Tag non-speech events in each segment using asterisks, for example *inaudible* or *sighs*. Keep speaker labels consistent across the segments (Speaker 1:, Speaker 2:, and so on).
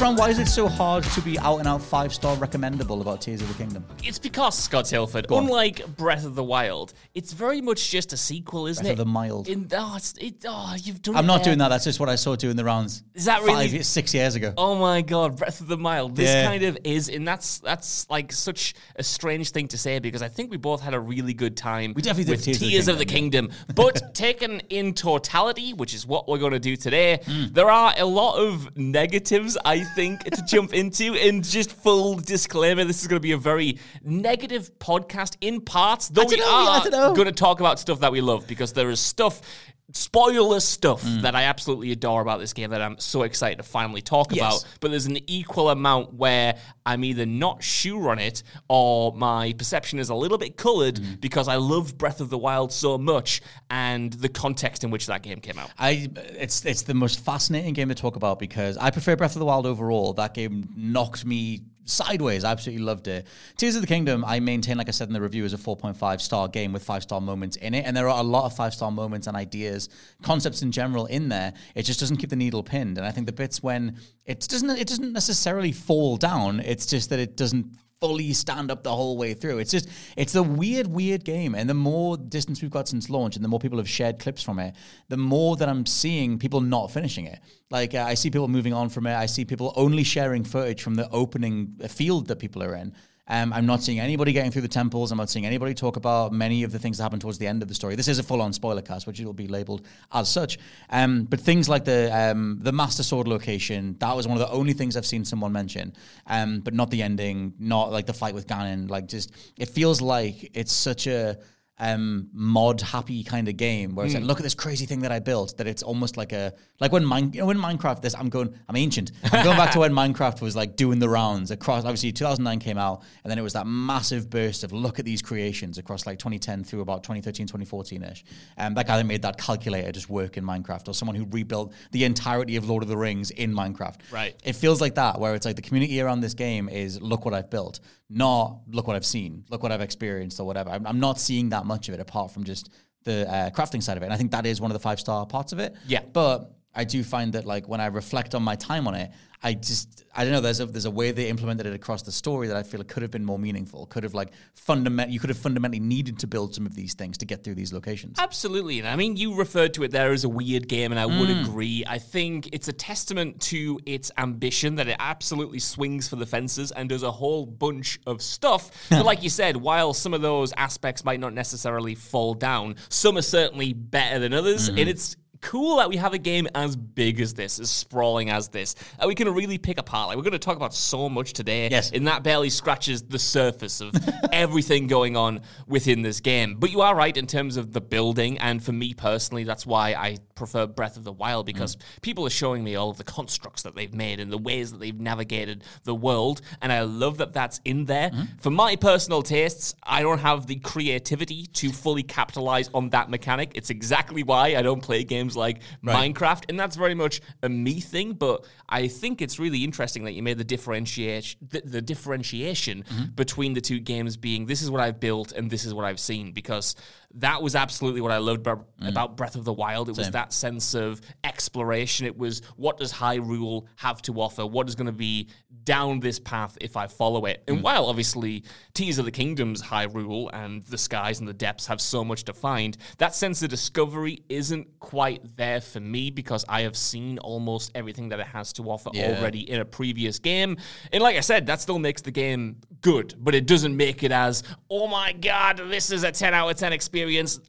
Speaker 1: Why is it so hard to be out and out five star recommendable about Tears of the Kingdom?
Speaker 2: It's because Scott Tilford,
Speaker 1: on.
Speaker 2: unlike Breath of the Wild, it's very much just a sequel, isn't
Speaker 1: Breath
Speaker 2: it?
Speaker 1: of the Mild.
Speaker 2: In, oh, it's, it, oh, you've done.
Speaker 1: I'm
Speaker 2: it
Speaker 1: not
Speaker 2: there.
Speaker 1: doing that. That's just what I saw doing the rounds.
Speaker 2: Is that really-
Speaker 1: five, six years ago?
Speaker 2: Oh my god, Breath of the Mild. This
Speaker 1: Yeah.
Speaker 2: kind of is, and that's that's like such a strange thing to say because I think we both had a really good time.
Speaker 1: We definitely did
Speaker 2: with
Speaker 1: Tears of the
Speaker 2: Tears of the
Speaker 1: Kingdom,
Speaker 2: Kingdom. But *laughs* taken in totality, which is what we're going to do today,
Speaker 1: Hmm.
Speaker 2: there are a lot of negatives I think to jump into. And just full disclaimer, this is going to be a very negative podcast in parts, though we
Speaker 1: dunno,
Speaker 2: are going to talk about stuff that we love because there is stuff. Spoiler stuff
Speaker 1: Hmm.
Speaker 2: that I absolutely adore about this game that I'm so excited to finally talk
Speaker 1: Yes.
Speaker 2: about but there's an equal amount where I'm either not sure on it or my perception is a little bit colored
Speaker 1: Mm.
Speaker 2: because I love Breath of the Wild so much and the context in which that game came out.
Speaker 1: I it's it's the most fascinating game to talk about because I prefer Breath of the Wild overall. That game knocked me sideways. I absolutely loved it. Tears of the Kingdom, I maintain, like I said in the review, is a 4.5 star game with five star moments in it. And there are a lot of five star moments and ideas, concepts in general in there. It just doesn't keep the needle pinned. And I think the bits when it doesn't it doesn't necessarily fall down. It's just that it doesn't fully stand up the whole way through. It's just it's a weird, weird game. And the more distance we've got since launch, and the more people have shared clips from it, the more that I'm seeing people not finishing it. Like uh, I see people moving on from it. I see people only sharing footage from the opening field that people are in. Um, I'm not seeing anybody getting through the temples. I'm not seeing anybody talk about many of the things that happen towards the end of the story. This is a full-on spoiler cast, which it will be labeled as such. Um, but things like the um, the Master Sword location, that was one of the only things I've seen someone mention. Um, but not the ending, not like the fight with Ganon. Like just, it feels like it's such a um, mod happy kind of game where it's like, look at this crazy thing that I built. That it's almost like a like when mine, you know, when Minecraft. This I'm going, I'm ancient. I'm going back to when *laughs* Minecraft was like doing the rounds across. Obviously, 2009 came out, and then it was that massive burst of look at these creations across like 2010 through about 2013, 2014 ish. And that guy that made that calculator just work in Minecraft, or someone who rebuilt the entirety of Lord of the Rings in Minecraft.
Speaker 2: Right.
Speaker 1: It feels like that, where it's like the community around this game is look what I've built, not look what I've seen, look what I've experienced, or whatever. I'm, I'm not seeing that much of it apart from just the uh, crafting side of it. And I think that is one of the five star parts of it.
Speaker 2: Yeah.
Speaker 1: But I do find that like when I reflect on my time on it, I just I don't know. There's a there's a way they implemented it across the story that I feel it could have been more meaningful. Could have like fundament. You could have fundamentally needed to build some of these things to get through these locations.
Speaker 2: Absolutely. And I mean, you referred to it there as a weird game, and I would
Speaker 1: Mm.
Speaker 2: agree. I think it's a testament to its ambition that it absolutely swings for the fences and does a whole bunch of stuff. *laughs* but like you said, while some of those aspects might not necessarily fall down, some are certainly better than others.
Speaker 1: Mm-hmm.
Speaker 2: And it's cool that we have a game as big as this, as sprawling as this, that we can really pick apart. Like, we're going to talk about so much today.
Speaker 1: Yes.
Speaker 2: And that barely scratches the surface of *laughs* everything going on within this game. But you are right in terms of the building. And for me personally, that's why I prefer Breath of the Wild because mm. people are showing me all of the constructs that they've made and the ways that they've navigated the world. And I love that that's in there. Mm-hmm. For my personal tastes, I don't have the creativity to fully capitalize on that mechanic. It's exactly why I don't play games like Minecraft. And that's very much a me thing. But I think it's really interesting that you made the differentiation, the, the differentiation mm-hmm. between the two games being this is what I've built and this is what I've seen because that was absolutely what I loved about, mm. about Breath of the Wild. It was that sense of exploration. It was what does Hyrule have to offer? What is going to be down this path if I follow it? And mm. while obviously Tears of the Kingdom's Hyrule and the skies and the depths have so much to find, that sense of discovery isn't quite there for me because I have seen almost everything that it has to offer
Speaker 1: Yeah.
Speaker 2: already in a previous game. And like I said, that still makes the game good, but it doesn't make it as, oh my god, this is a 10 out of 10 experience.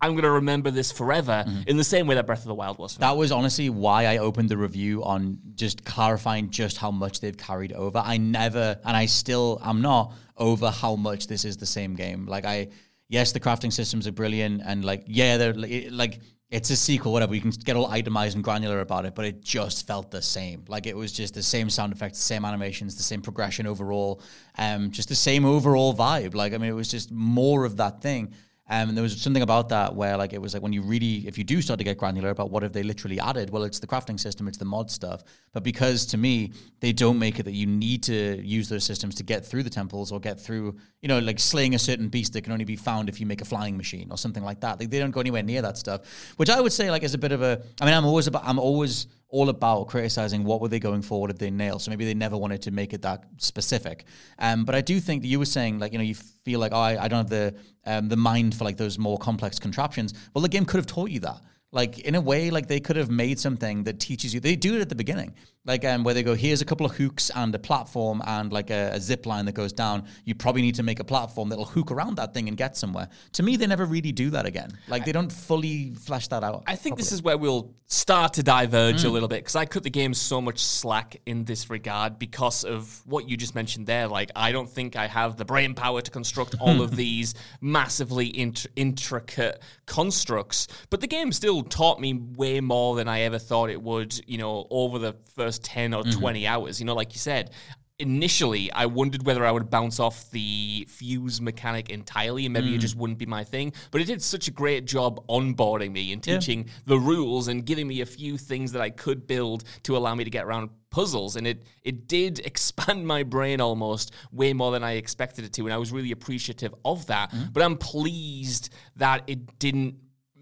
Speaker 2: I'm going to remember this forever in the same way that Breath of the Wild was. For me.
Speaker 1: That was honestly why I opened the review on just clarifying just how much they've carried over. I never, and I still am not over how much this is the same game. Like I, yes, the crafting systems are brilliant, and like yeah, they're like it's a sequel, whatever. You can get all itemized and granular about it, but it just felt the same. Like it was just the same sound effects, the same animations, the same progression overall, um, just the same overall vibe. Like I mean, it was just more of that thing. Um, and there was something about that where, like, it was like when you really, if you do start to get granular about what have they literally added, well, it's the crafting system, it's the mod stuff. But because to me, they don't make it that you need to use those systems to get through the temples or get through, you know, like slaying a certain beast that can only be found if you make a flying machine or something like that. Like, they don't go anywhere near that stuff, which I would say, like, is a bit of a. I mean, I'm always about, I'm always all about criticizing what were they going for, what did they nail. So maybe they never wanted to make it that specific. Um, but I do think that you were saying like you know you feel like oh I, I don't have the um, the mind for like those more complex contraptions. Well, the game could have taught you that. Like in a way, like they could have made something that teaches you. They do it at the beginning, like um, where they go, here's a couple of hooks and a platform and like a, a zip line that goes down. You probably need to make a platform that'll hook around that thing and get somewhere. To me, they never really do that again. Like they don't fully flesh that out.
Speaker 2: I think this is where we'll start to diverge a
Speaker 1: Mm.
Speaker 2: little bit because I cut the game so much slack in this regard because of what you just mentioned there. Like, I don't think I have the brain power to construct all of *laughs* these massively int- intricate constructs, but the game still taught me way more than I ever thought it would, you know, over the first 10 or
Speaker 1: Mm-hmm.
Speaker 2: 20 hours. You know, like you said, initially I wondered whether I would bounce off the fuse mechanic entirely and maybe
Speaker 1: Mm.
Speaker 2: it just wouldn't be my thing. But it did such a great job onboarding me and teaching the rules and giving me a few things that I could build to allow me to get around puzzles and it it did *laughs* expand my brain almost way more than I expected it to and I was really appreciative of that
Speaker 1: Mm-hmm.
Speaker 2: but I'm pleased that it didn't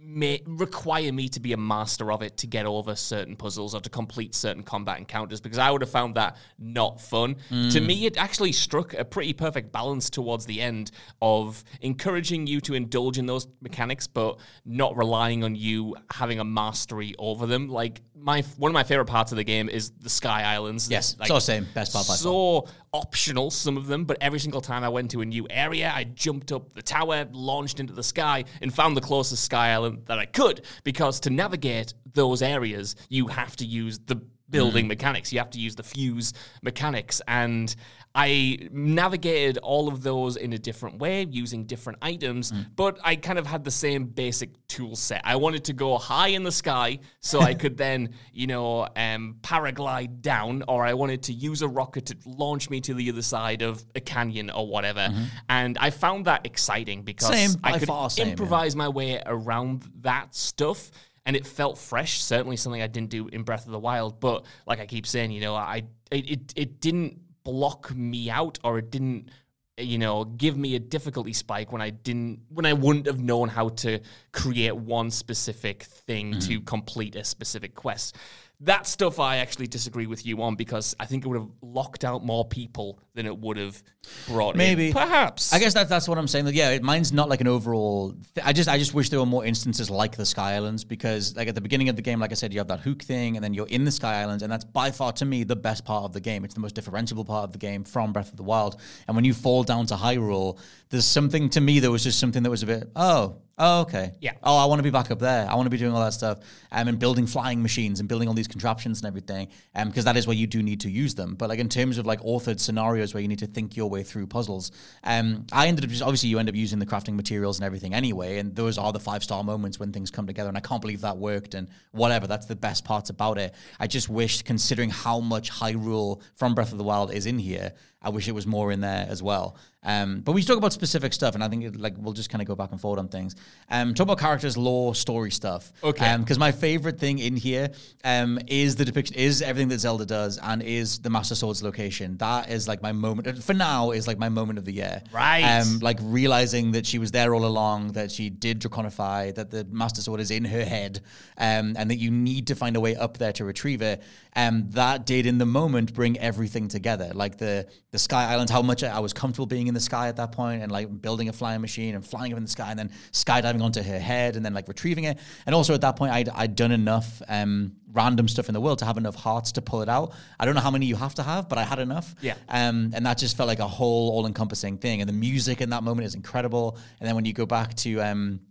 Speaker 2: may require me to be a master of it to get over certain puzzles or to complete certain combat encounters because I would have found that not fun. To mm. me, it actually struck a pretty perfect balance towards the end of encouraging you to indulge in those mechanics, but not relying on you having a mastery over them. Like my one of my favorite parts of the game is the Sky Islands.
Speaker 1: Yes,
Speaker 2: like,
Speaker 1: so same. Best part
Speaker 2: so optional, some of them, but every single time I went to a new area, I jumped up the tower, launched into the sky, and found the closest sky island that I could. Because to navigate those areas, you have to use the building hmm. mechanics, you have to use the fuse mechanics. And I navigated all of those in a different way using different items, but I kind of had the same basic tool set. I wanted to go high in the sky so I could *laughs* then, you know, um, paraglide down, or I wanted to use a rocket to launch me to the other side of a canyon or whatever. And I found that exciting because
Speaker 1: Same,
Speaker 2: I could
Speaker 1: same, yeah.
Speaker 2: improvise my way around that stuff. And it felt fresh, certainly something I didn't do in Breath of the Wild. But like I keep saying, you know, I it it, it didn't block me out or it didn't you know give me a difficulty spike when i didn't when i wouldn't have known how to create one specific thing
Speaker 1: Mm-hmm.
Speaker 2: to complete a specific quest that stuff i actually disagree with you on because i think it would have locked out more people than it would have brought in.
Speaker 1: Maybe.
Speaker 2: perhaps
Speaker 1: I guess that's that's what I'm saying. That yeah, it- mine's not like an overall. Th- I just I just wish there were more instances like the Sky Islands because like at the beginning of the game, like I said, you have that hook thing, and then you're in the Sky Islands, and that's by far to me the best part of the game. It's the most differentiable part of the game from Breath of the Wild. And when you fall down to Hyrule, there's something to me that was just something that was a bit oh. Oh, okay.
Speaker 2: Yeah.
Speaker 1: Oh, I want to be back up there. I want to be doing all that stuff. Um, and building flying machines and building all these contraptions and everything. Um, because that is where you do need to use them. But like in terms of like authored scenarios where you need to think your way through puzzles, um, I ended up just obviously you end up using the crafting materials and everything anyway. And those are the five star moments when things come together. And I can't believe that worked and whatever. That's the best parts about it. I just wish, considering how much Hyrule from Breath of the Wild is in here, I wish it was more in there as well. Um, but we talk about specific stuff, and I think it, like we'll just kind of go back and forth on things. Um, talk about characters, lore, story stuff.
Speaker 2: Okay.
Speaker 1: Because my favorite thing in here um, is the depiction, is everything that Zelda does, and is the Master Sword's location. That is like my moment for now. Is like my moment of the year.
Speaker 2: Right.
Speaker 1: Um, like realizing that she was there all along, that she did Draconify, that the Master Sword is in her head, um, and that you need to find a way up there to retrieve it. Um, that did in the moment bring everything together, like the the Sky Islands, how much I was comfortable being in the sky at that point, and like building a flying machine and flying up in the sky, and then skydiving onto her head, and then like retrieving it. And also at that point, I'd, I'd done enough um, random stuff in the world to have enough hearts to pull it out. I don't know how many you have to have, but I had enough.
Speaker 2: Yeah.
Speaker 1: Um, and that just felt like a whole all-encompassing thing. And the music in that moment is incredible. And then when you go back to um,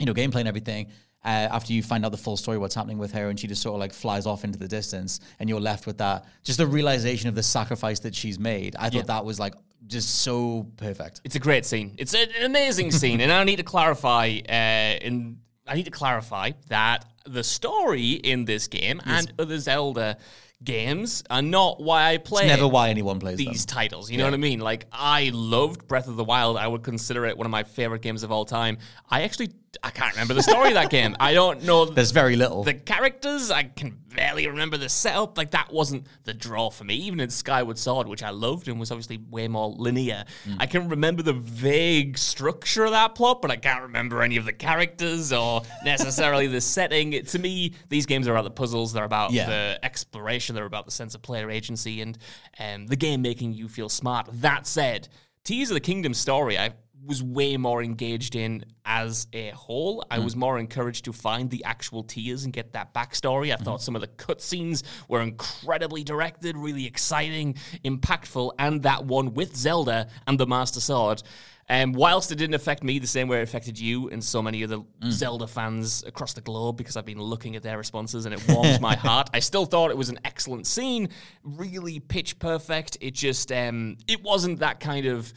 Speaker 1: you know, gameplay and everything. Uh, after you find out the full story, what's happening with her, and she just sort of like flies off into the distance, and you're left with that, just the realization of the sacrifice that she's made. I thought that was like just so perfect.
Speaker 2: It's a great scene. It's an amazing scene, and I need to clarify. Uh, in I need to clarify that the story in this game and other Zelda games are not why I play.
Speaker 1: It's never why anyone plays
Speaker 2: these
Speaker 1: them.
Speaker 2: titles. You know what I mean? Like I loved Breath of the Wild. I would consider it one of my favorite games of all time. I actually I can't remember the story of that game. I don't know *laughs*
Speaker 1: There's very little.
Speaker 2: the characters. I can barely remember the setup. Like that wasn't the draw for me. Even in Skyward Sword, which I loved and was obviously way more linear.
Speaker 1: Mm.
Speaker 2: I can remember the vague structure of that plot, but I can't remember any of the characters or necessarily the *laughs* setting. It- to me, these games are about the puzzles. They're about
Speaker 1: Yeah.
Speaker 2: the exploration. They're about the sense of player agency and um, the game making you feel smart. That said, Tears of the Kingdom story, I was way more engaged in as a whole. I was more encouraged to find the actual tears and get that backstory. I thought some of the cutscenes were incredibly directed, really exciting, impactful, and that one with Zelda and the Master Sword. Um, whilst it didn't affect me the same way it affected you and so many other Zelda fans across the globe, because I've been looking at their responses and it warms my *laughs* heart, I still thought it was an excellent scene, really pitch perfect. It just um, it wasn't that kind of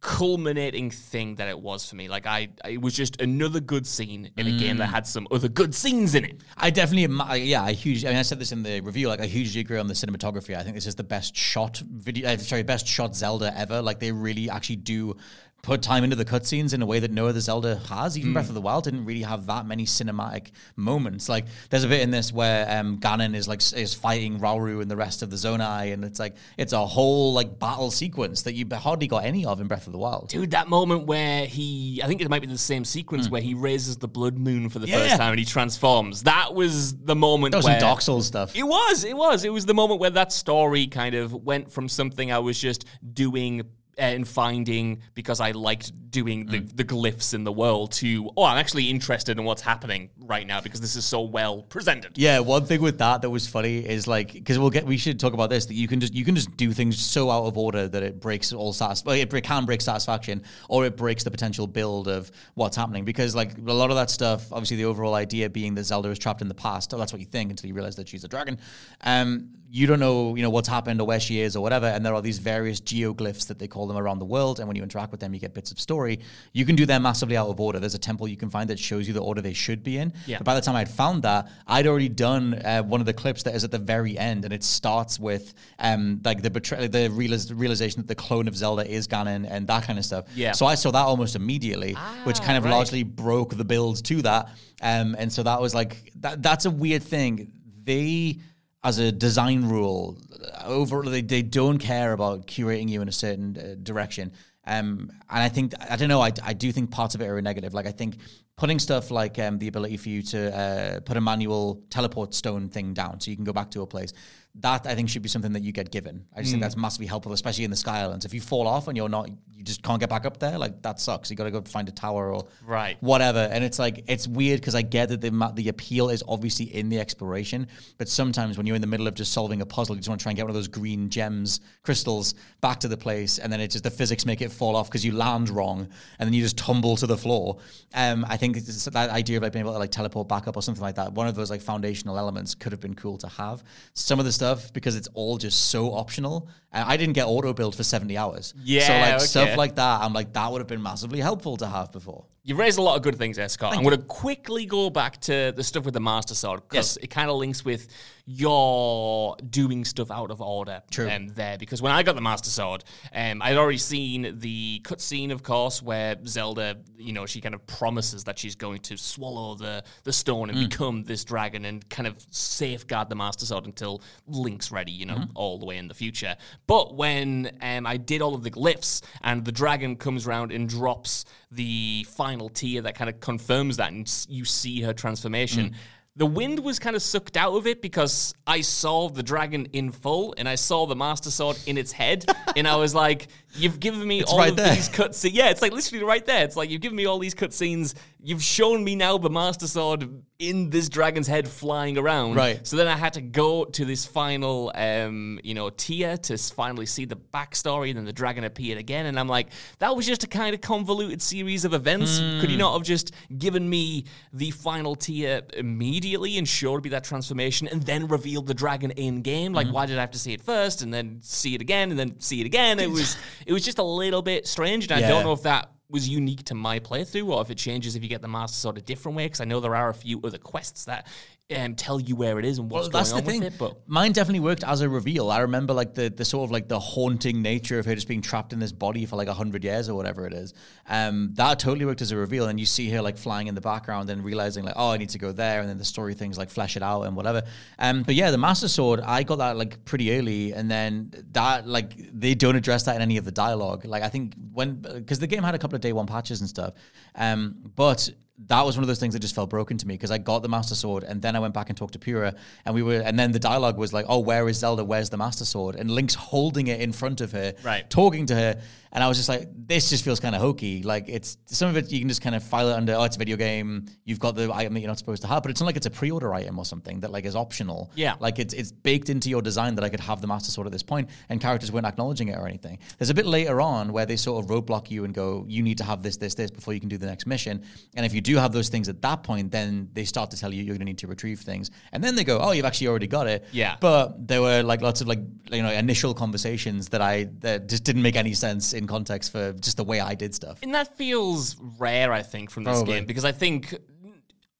Speaker 2: culminating thing that it was for me. Like I, it was just another good scene in a game that had some other good scenes in it.
Speaker 1: I definitely, am- yeah, I huge. I mean, I said this in the review. Like, I hugely agree on the cinematography. I think this is the best shot video. Uh, sorry, best shot Zelda ever. Like, they really actually do put time into the cutscenes in a way that no other Zelda has. Even Breath of the Wild didn't really have that many cinematic moments. Like, there's a bit in this where um, Ganon is like is fighting Rauru and the rest of the Zonai, and it's like it's a whole like battle sequence that you hardly got any of in Breath of the Wild.
Speaker 2: Dude, that moment where he, I think it might be the same sequence where he raises the blood moon for the
Speaker 1: Yeah.
Speaker 2: first time and he transforms. That was the moment
Speaker 1: That was
Speaker 2: where
Speaker 1: some Dark Souls stuff.
Speaker 2: It was, it was. It was the moment where that story kind of went from something I was just doing and finding because I liked doing the, the glyphs in the world to, oh, I'm actually interested in what's happening right now because this is so well presented.
Speaker 1: Yeah, one thing with that that was funny is like because we'll get we should talk about this that you can just you can just do things so out of order that it breaks all satis- well, it, it can break satisfaction or it breaks the potential build of what's happening because like a lot of that stuff obviously the overall idea being that Zelda is trapped in the past oh, that's what you think until you realize that she's a dragon um you don't know you know what's happened or where she is or whatever and there are these various geoglyphs that they call them around the world and when you interact with them you get bits of story you can do them massively out of order there's a temple you can find that shows you the order they should be in
Speaker 2: Yeah.
Speaker 1: but by the time I'd found that, I'd already done uh, one of the clips that is at the very end, and it starts with um, like the betray- the realis- realization that the clone of Zelda is Ganon and that kind of stuff.
Speaker 2: Yeah.
Speaker 1: So I saw that almost immediately, which kind of
Speaker 2: right.
Speaker 1: largely broke the build to that. Um, and so that was like that. That's a weird thing. They as a design rule, over they, they don't care about curating you in a certain uh, direction. Um, and I think I don't know. I, I do think parts of it are negative. Like I think putting stuff like um, the ability for you to uh, put a manual teleport stone thing down so you can go back to a place. That I think should be something that you get given. I just think that's massively helpful, especially in the Sky Islands. If you fall off and you're not, you just can't get back up there. Like that sucks. You got to go find a tower or
Speaker 2: Right.
Speaker 1: whatever. And it's like it's weird because I get that the the appeal is obviously in the exploration, but sometimes when you're in the middle of just solving a puzzle, you just want to try and get one of those green gems crystals back to the place, and then it just the physics make it fall off because you land wrong, and then you just tumble to the floor. Um, I think it's that idea of like being able to like teleport back up or something like that. One of those like foundational elements could have been cool to have. Some of the stuff because it's all just so optional. I didn't get auto build for seventy hours.
Speaker 2: Yeah.
Speaker 1: so like
Speaker 2: okay.
Speaker 1: stuff like that, I'm like that would have been massively helpful to have before.
Speaker 2: You've raised a lot of good things there, Scott. I'm going to quickly go back to the stuff with the Master Sword because
Speaker 1: Yes.
Speaker 2: it kind of links with your doing stuff out of order
Speaker 1: True.
Speaker 2: um, there. Because when I got the Master Sword, um, I'd already seen the cutscene, of course, where Zelda, you know, she kind of promises that she's going to swallow the, the stone and become this dragon and kind of safeguard the Master Sword until Link's ready, you know, all the way in the future. But when um, I did all of the glyphs and the dragon comes around and drops the final tier that kind of confirms that, and you see her transformation. The wind was kind of sucked out of it because I saw the dragon in full and I saw the Master Sword in its head, *laughs* and I was like, "You've given me all
Speaker 1: right
Speaker 2: of
Speaker 1: there.
Speaker 2: these cutscenes." Yeah, it's like literally right there. It's like you've given me all these cutscenes. You've shown me now the Master Sword in this dragon's head flying around.
Speaker 1: Right.
Speaker 2: So then I had to go to this final, um, you know, tier to finally see the backstory, and then the dragon appeared again, and I'm like, that was just a kind of convoluted series of events. Could you not have just given me the final tier immediately and showed me that transformation, and then revealed the dragon in game? Like, why did I have to see it first, and then see it again, and then see it again? It was, it was just a little bit strange, and I don't know if that was unique to my playthrough or if it changes if you get the master sword a different way because I know there are a few other quests that um, tell you where it is and what's
Speaker 1: Well, that's
Speaker 2: going
Speaker 1: the
Speaker 2: on
Speaker 1: thing.
Speaker 2: with it. But
Speaker 1: Mine definitely worked as a reveal. I remember like the the sort of like the haunting nature of her just being trapped in this body for like a hundred years or whatever it is. Um, that totally worked as a reveal, and you see her like flying in the background and realizing like, oh, I need to go there, and then the story things like flesh it out and whatever. Um, but yeah, the Master Sword, I got that like pretty early, and then that like they don't address that in any of the dialogue. Like I think when because the game had a couple of day one patches and stuff, um, but that was one of those things that just felt broken to me because I got the Master Sword and then I went back and talked to Purah and we were and then the dialogue was like, oh, where is Zelda? Where's the Master Sword? And Link's holding it in front of her,
Speaker 2: Right.
Speaker 1: talking to her, and I was just like, this just feels kind of hokey. Like it's some of it you can just kind of file it under, oh, it's a video game. You've got the item that you're not supposed to have, but it's not like it's a pre-order item or something that like is optional.
Speaker 2: Yeah.
Speaker 1: like it's it's baked into your design that I could have the Master Sword at this point, and characters weren't acknowledging it or anything. There's a bit later on where they sort of roadblock you and go, you need to have this, this, this before you can do the next mission. And if you do have those things at that point, then they start to tell you you're going to need to retrieve things, and then they go, oh, you've actually already got it.
Speaker 2: Yeah.
Speaker 1: But there were like lots of like you know initial conversations that I that just didn't make any sense in context for just the way I did stuff.
Speaker 2: and that feels rare, I think, from this
Speaker 1: Probably.
Speaker 2: game because I think.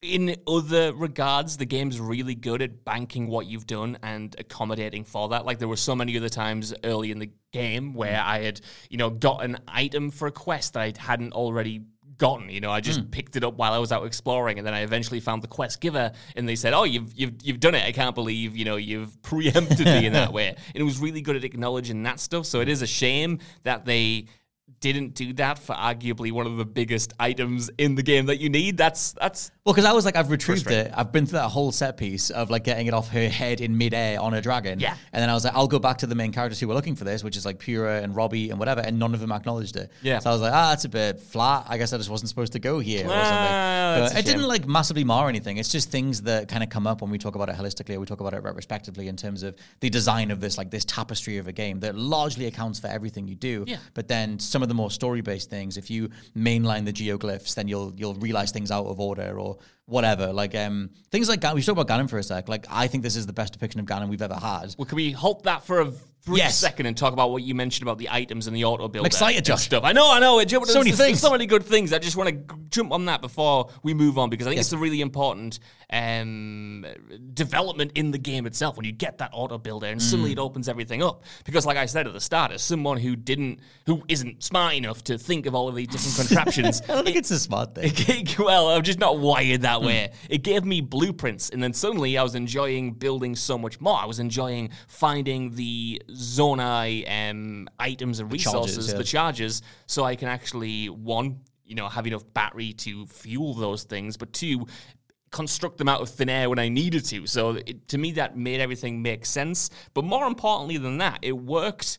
Speaker 2: In other regards, the game's really good at banking what you've done and accommodating for that. Like there were so many other times early in the game where mm. I had, you know, got an item for a quest that I hadn't already gotten. You know, I just hmm. picked it up while I was out exploring, and then I eventually found the quest giver, and they said, "Oh, you've you've you've done it! I can't believe you know you've *laughs* preempted me in that *laughs* way." And it was really good at acknowledging that stuff. So it is a shame that they didn't do that for arguably one of the biggest items in the game that you need. That's that's
Speaker 1: Well, because I was like, I've retrieved it. I've been through that whole set piece of like getting it off her head in midair on a dragon.
Speaker 2: Yeah.
Speaker 1: And then I was like, I'll go back to the main characters who were looking for this, which is like Purah and Robbie and whatever, and none of them acknowledged it.
Speaker 2: Yeah.
Speaker 1: So I was like, ah, that's a bit flat. I guess I just wasn't supposed to go here or
Speaker 2: Ah,
Speaker 1: something. But
Speaker 2: a
Speaker 1: it didn't like massively mar anything. It's just things that kind of come up when we talk about it holistically or we talk about it retrospectively in terms of the design of this, like this tapestry of a game that largely accounts for everything you do.
Speaker 2: Yeah.
Speaker 1: But then some of the more story-based things, if you mainline the geoglyphs, then you'll you'll realize things out of order or whatever. Like um things like Ganon. We should talk about Ganon for a sec. Like I think this is the best depiction of Ganon we've ever had.
Speaker 2: well. Can we halt that for a brief
Speaker 1: Yes.
Speaker 2: second and talk about what you mentioned about the items and the auto builder?
Speaker 1: excited, Josh.
Speaker 2: Stuff. I know, I know. It, so
Speaker 1: So many things.
Speaker 2: So many good things. I just want to jump on that before we move on because I think
Speaker 1: Yes.
Speaker 2: it's a really important um, development in the game itself when you get that auto builder and suddenly
Speaker 1: Mm.
Speaker 2: it opens everything up. Because, like I said at the start, as someone who didn't, who isn't smart enough to think of all of these different *laughs* contraptions,
Speaker 1: I don't think it's a smart thing. *laughs*
Speaker 2: well, I'm just not wired that way. It gave me blueprints, and then suddenly I was enjoying building so much more. I was enjoying finding the Zonai um, items and
Speaker 1: charges,
Speaker 2: resources,
Speaker 1: yeah.
Speaker 2: the charges, so I can actually one, you know, have enough battery to fuel those things, but two. Construct them out of thin air when I needed to. So it, to me, that made everything make sense. But more importantly than that, it worked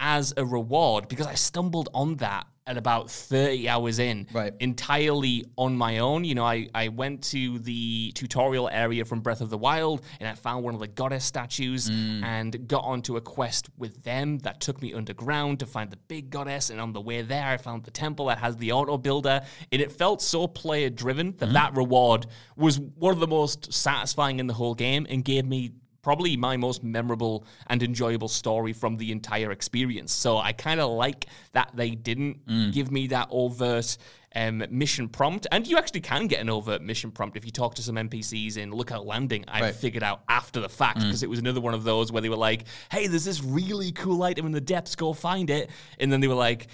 Speaker 2: as a reward because I stumbled on that at about 30 hours in
Speaker 1: Right.
Speaker 2: entirely on my own. You know, I, I went to the tutorial area from Breath of the Wild and I found one of the goddess statues mm. and got onto a quest with them that took me underground to find the big goddess. And on the way there, I found the temple that has the auto builder. And it felt so player driven that mm. that reward was one of the most satisfying in the whole game and gave me probably my most memorable and enjoyable story from the entire experience. So I kind of like that they didn't
Speaker 1: Mm.
Speaker 2: give me that overt um, mission prompt. And you actually can get an overt mission prompt if you talk to some NPCs in Lookout Landing. I
Speaker 1: Right.
Speaker 2: figured out after the fact because it was another one of those where they were like, hey, there's this really cool item in the depths, go find it. And then they were like,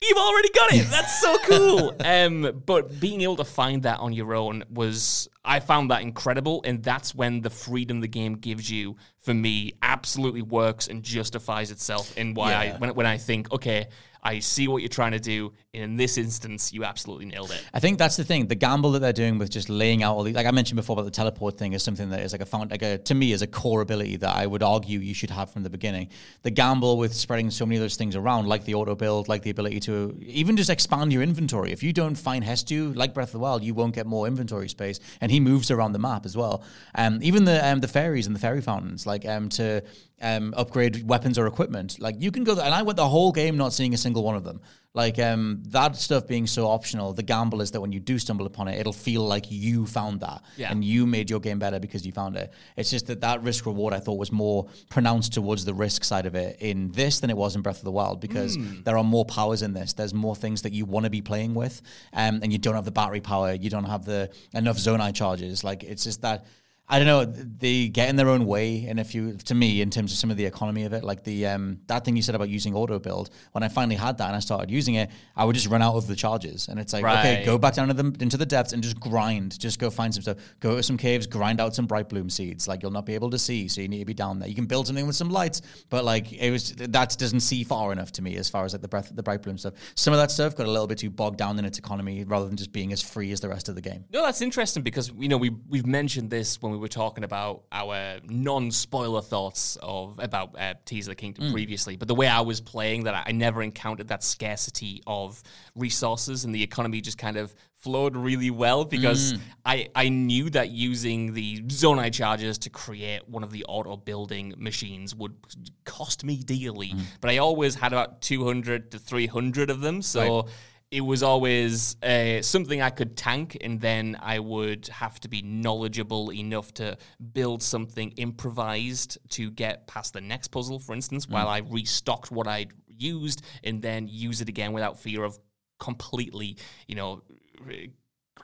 Speaker 2: You've already got it. That's so cool. *laughs* um, but being able to find that on your own was, I found that incredible. And that's when the freedom the game gives you, for me, absolutely works and justifies itself in why I, when, when I think, okay, I see what you're trying to do. And in this instance, you absolutely nailed it.
Speaker 1: I think that's the thing. The gamble that they're doing with just laying out all these, like I mentioned before about the teleport thing, is something that is like a found, like a to me is a core ability that I would argue you should have from the beginning. The gamble with spreading so many of those things around, like the auto build, like the ability to even just expand your inventory. If you don't find Hestu, like Breath of the Wild, you won't get more inventory space, and he moves around the map as well. Um, even the um, the fairies and the fairy fountains, like um, to um, upgrade weapons or equipment, like you can go. There, and I went the whole game not seeing a single one of them. Like um, that stuff being so optional, the gamble is that when you do stumble upon it, it'll feel like you found that
Speaker 2: Yeah.
Speaker 1: and you made your game better because you found it. It's just that that risk reward I thought was more pronounced towards the risk side of it in this than it was in Breath of the Wild because there are more powers in this. There's more things that you want to be playing with, um, and you don't have the battery power, you don't have the enough zonai charges. Like it's just that. I don't know. They get in their own way, and if you, to me, in terms of some of the economy of it, like the um, that thing you said about using auto build. When I finally had that and I started using it, I would just run out of the charges, and it's like, okay, go back down to the into the depths and just grind. Just go find some stuff. Go to some caves, grind out some bright bloom seeds. Like you'll not be able to see, so you need to be down there. You can build something with some lights, but like it was that doesn't see far enough to me as far as like the breath, the bright bloom stuff. Some of that stuff got a little bit too bogged down in its economy rather than just being as free as the rest of the game.
Speaker 2: No, that's interesting because you know we we've mentioned this when we were talking about our non-spoiler thoughts of about uh, Tears of the Kingdom mm. previously. But the way I was playing, that I, never encountered that scarcity of resources, and the economy just kind of flowed really well because mm. I I knew that using the Zonai charges to create one of the auto building machines would cost me dearly. Mm. But I always had about two hundred to three hundred of them, so it was always uh, something I could tank, and then I would have to be knowledgeable enough to build something improvised to get past the next puzzle, for instance, while I restocked what I'd used, and then use it again without fear of completely, you know,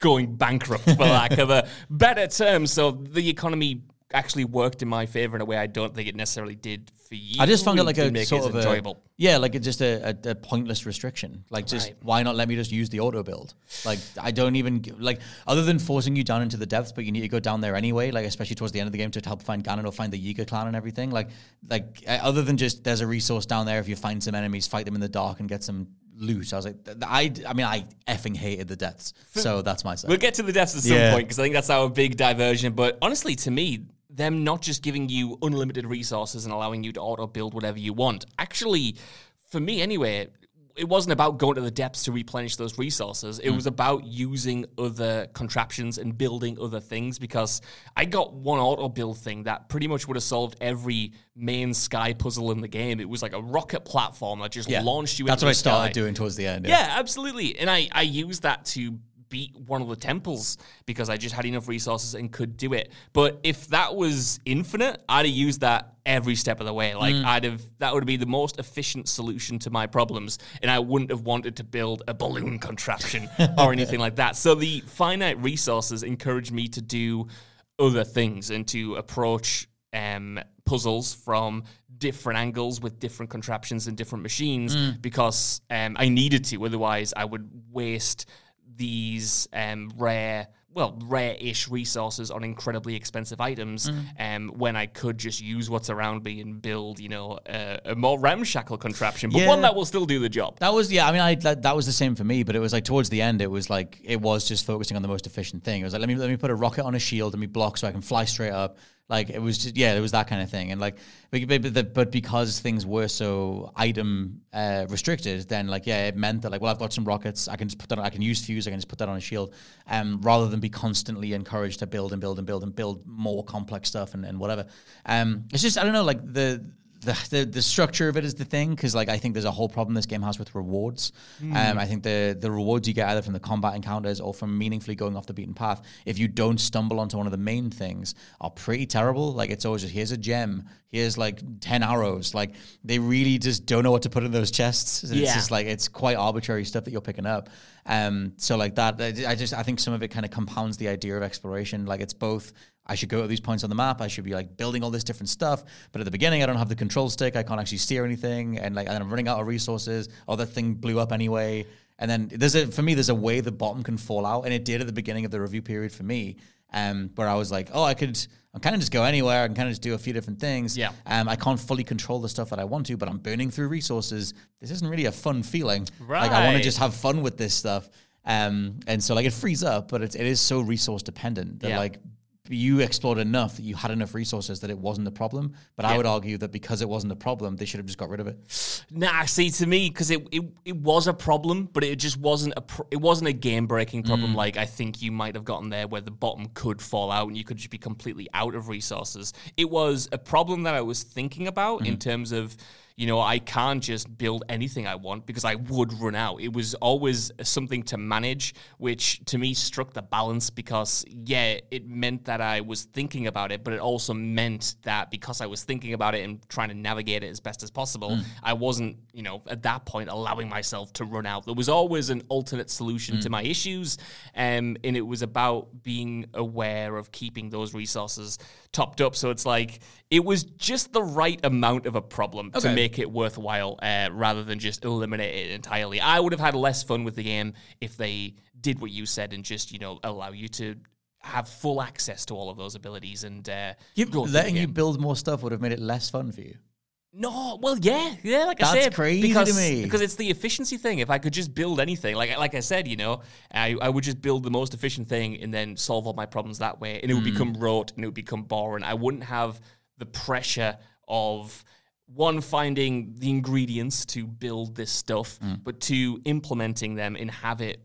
Speaker 2: going bankrupt, for lack of a *laughs* better term. So the economy actually worked in my favor in a way I don't think it necessarily did for you.
Speaker 1: I just found it like a
Speaker 2: make
Speaker 1: sort
Speaker 2: it
Speaker 1: of
Speaker 2: enjoyable.
Speaker 1: a yeah, like it's just a, a, a pointless restriction. Like, just
Speaker 2: Right.
Speaker 1: why not let me just use the auto build? Like, I don't even like other than forcing you down into the depths, but you need to go down there anyway. Like, especially towards the end of the game to help find Ganon or find the Yiga clan and everything. Like, like uh, other than just there's a resource down there if you find some enemies, fight them in the dark and get some loot. I was like, th- I I mean, I effing hated the depths, so that's my side.
Speaker 2: We'll get to the depths at some
Speaker 1: Yeah.
Speaker 2: point because I think that's our big diversion. But honestly, to me, them not just giving you unlimited resources and allowing you to auto build whatever you want, actually, for me anyway, it wasn't about going to the depths to replenish those resources. It hmm. was about using other contraptions and building other things because I got one auto build thing that pretty much would have solved every main sky puzzle in the game. It was like a rocket platform that just
Speaker 1: yeah,
Speaker 2: launched you
Speaker 1: That's what I started
Speaker 2: sky.
Speaker 1: doing towards the end.
Speaker 2: Yeah, absolutely. And I, I used that to beat one of the temples because I just had enough resources and could do it. But if that was infinite, I'd have used that every step of the way. Like I'd have that would be the most efficient solution to my problems. And I wouldn't have wanted to build a balloon contraption *laughs* or anything like that. So the finite resources encouraged me to do other things and to approach um, puzzles from different angles with different contraptions and different machines because um, I needed to. Otherwise, I would waste these um, rare, well, rare-ish resources on incredibly expensive items um, when I could just use what's around me and build, you know, a, a more ramshackle contraption, but
Speaker 1: Yeah.
Speaker 2: one that will still do the job.
Speaker 1: That was yeah. I mean, I that, that was the same for me, but it was like towards the end, it was like it was just focusing on the most efficient thing. It was like let me let me put a rocket on a shield and me block so I can fly straight up. Like it was just yeah, it was that kind of thing. And like but, but, because things were so item uh, restricted, then like yeah, it meant that like well, I've got some rockets. I can just put that. I can use fuse. I can just put that on a shield, um, rather than be constantly encouraged to build and build and build and build more complex stuff and, and whatever. Um, it's just I don't know like the the, the the structure of it is the thing because like I think there's a whole problem this game has with rewards. Um, I think the the rewards you get either from the combat encounters or from meaningfully going off the beaten path, if you don't stumble onto one of the main things, are pretty terrible. Like it's always just here's a gem, here's like ten arrows. Like they really just don't know what to put in those chests. It's
Speaker 2: Yeah.
Speaker 1: just like it's quite arbitrary stuff that you're picking up. Um, so like that, I I just I think some of it kind of compounds the idea of exploration. Like it's both. I should go to these points on the map. I should be like building all this different stuff. But at the beginning, I don't have the control stick. I can't actually steer anything, and like and I'm running out of resources. Oh, that thing blew up anyway. And then there's a for me, there's a way the bottom can fall out, and it did at the beginning of the review period for me. Um, where I was like, oh, I could, I am kind of just go anywhere. I can kind of just do a few different things.
Speaker 2: Yeah.
Speaker 1: Um, I can't fully control the stuff that I want to, but I'm burning through resources. This isn't really a fun feeling. Right. Like I want to just have fun with this stuff. Um, and so like it frees up, but it's, it is so resource dependent that
Speaker 2: Yeah.
Speaker 1: like you explored enough that you had enough resources that it wasn't a problem. But I would argue that because it wasn't a problem, they should have just got rid of it.
Speaker 2: Nah, see, to me, because it, it it was a problem, but it just wasn't a it wasn't a game breaking problem mm. like I think you might have gotten there, where the bottom could fall out and you could just be completely out of resources. It was a problem that I was thinking about mm. in terms of you know I can't just build anything I want because I would run out. It was always something to manage, which to me struck the balance because yeah, it meant that I was thinking about it, but it also meant that because I was thinking about it and trying to navigate it as best as possible, I wasn't, you know, at that point allowing myself to run out. There was always an alternate solution to my issues, um, and it was about being aware of keeping those resources topped up. So it's like it was just the right amount of a problem to make it worthwhile, uh, rather than just eliminate it entirely. I would have had less fun with the game if they did what you said and just, you know, allow you to have full access to all of those abilities and uh,
Speaker 1: You,
Speaker 2: go through the
Speaker 1: letting you build more stuff would have made it less fun for you.
Speaker 2: No, well, yeah, yeah. Like I
Speaker 1: That's
Speaker 2: said,
Speaker 1: crazy to
Speaker 2: because,
Speaker 1: me.
Speaker 2: because it's the efficiency thing. If I could just build anything, like like I said, you know, I, I would just build the most efficient thing and then solve all my problems that way, and it would become rote and it would become boring. I wouldn't have the pressure of one finding the ingredients to build this stuff,
Speaker 1: Hmm.
Speaker 2: but two implementing them and have it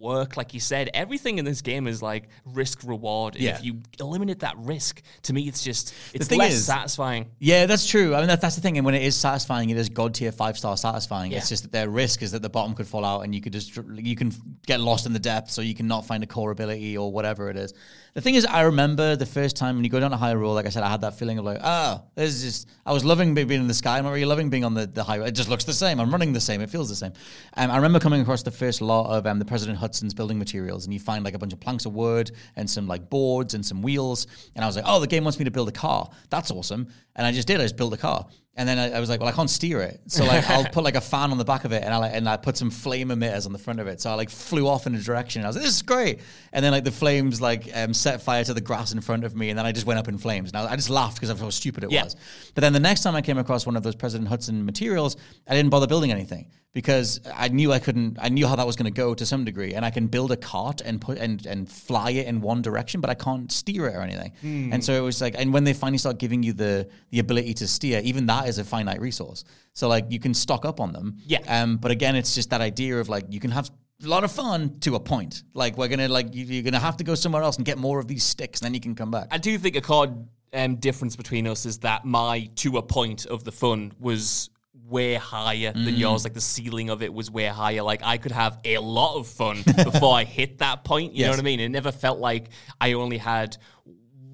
Speaker 2: work like you said everything in this game is like risk reward
Speaker 1: Yeah.
Speaker 2: if you eliminate that risk to me it's just it's
Speaker 1: thing
Speaker 2: less
Speaker 1: is-
Speaker 2: satisfying
Speaker 1: Yeah, that's true. I mean, that, that's the thing. And when it is satisfying, it is god tier five star satisfying. It's just that their risk is that the bottom could fall out and you could just you can get lost in the depths, or you can not find a core ability or whatever it is. The thing is, I remember the first time when you go down to Hyrule, like I said, I had that feeling of like, oh, this is just. I was loving being in the sky. I'm not really loving being on the the highway. It just looks the same. I'm running the same. It feels the same. Um, I remember coming across the first lot of um, the President Hudson's building materials, and you find like a bunch of planks of wood and some like boards and some wheels. And I was like, oh, the game wants me to build a car. That's awesome. And I just did. I just built a car. And then I, I was like, well, I can't steer it. So like, I'll put like a fan on the back of it, and I like, and I put some flame emitters on the front of it. So I like flew off in a direction. And I was like, this is great. And then like the flames like um, set fire to the grass in front of me, and then I just went up in flames. And I, I just laughed because of how stupid it
Speaker 2: Yeah.
Speaker 1: was. But then the next time I came across one of those President Hudson materials, I didn't bother building anything because I knew I couldn't. I knew how that was going to go to some degree, and I can build a cart and put and and fly it in one direction, but I can't steer it or anything.
Speaker 2: Hmm.
Speaker 1: And so it was like, and when they finally start giving you the the ability to steer, even that is a finite resource. So like you can stock up on them.
Speaker 2: Yeah.
Speaker 1: Um. But again, it's just that idea of like you can have. A lot of fun to a point. Like we're gonna like you, you're gonna have to go somewhere else and get more of these sticks, and then you can come back.
Speaker 2: I do think a core um, difference between us is that my to a point of the fun was way higher than mm. yours. Like the ceiling of it was way higher. Like I could have a lot of fun *laughs* before I hit that point. You know what I mean? It never felt like I only had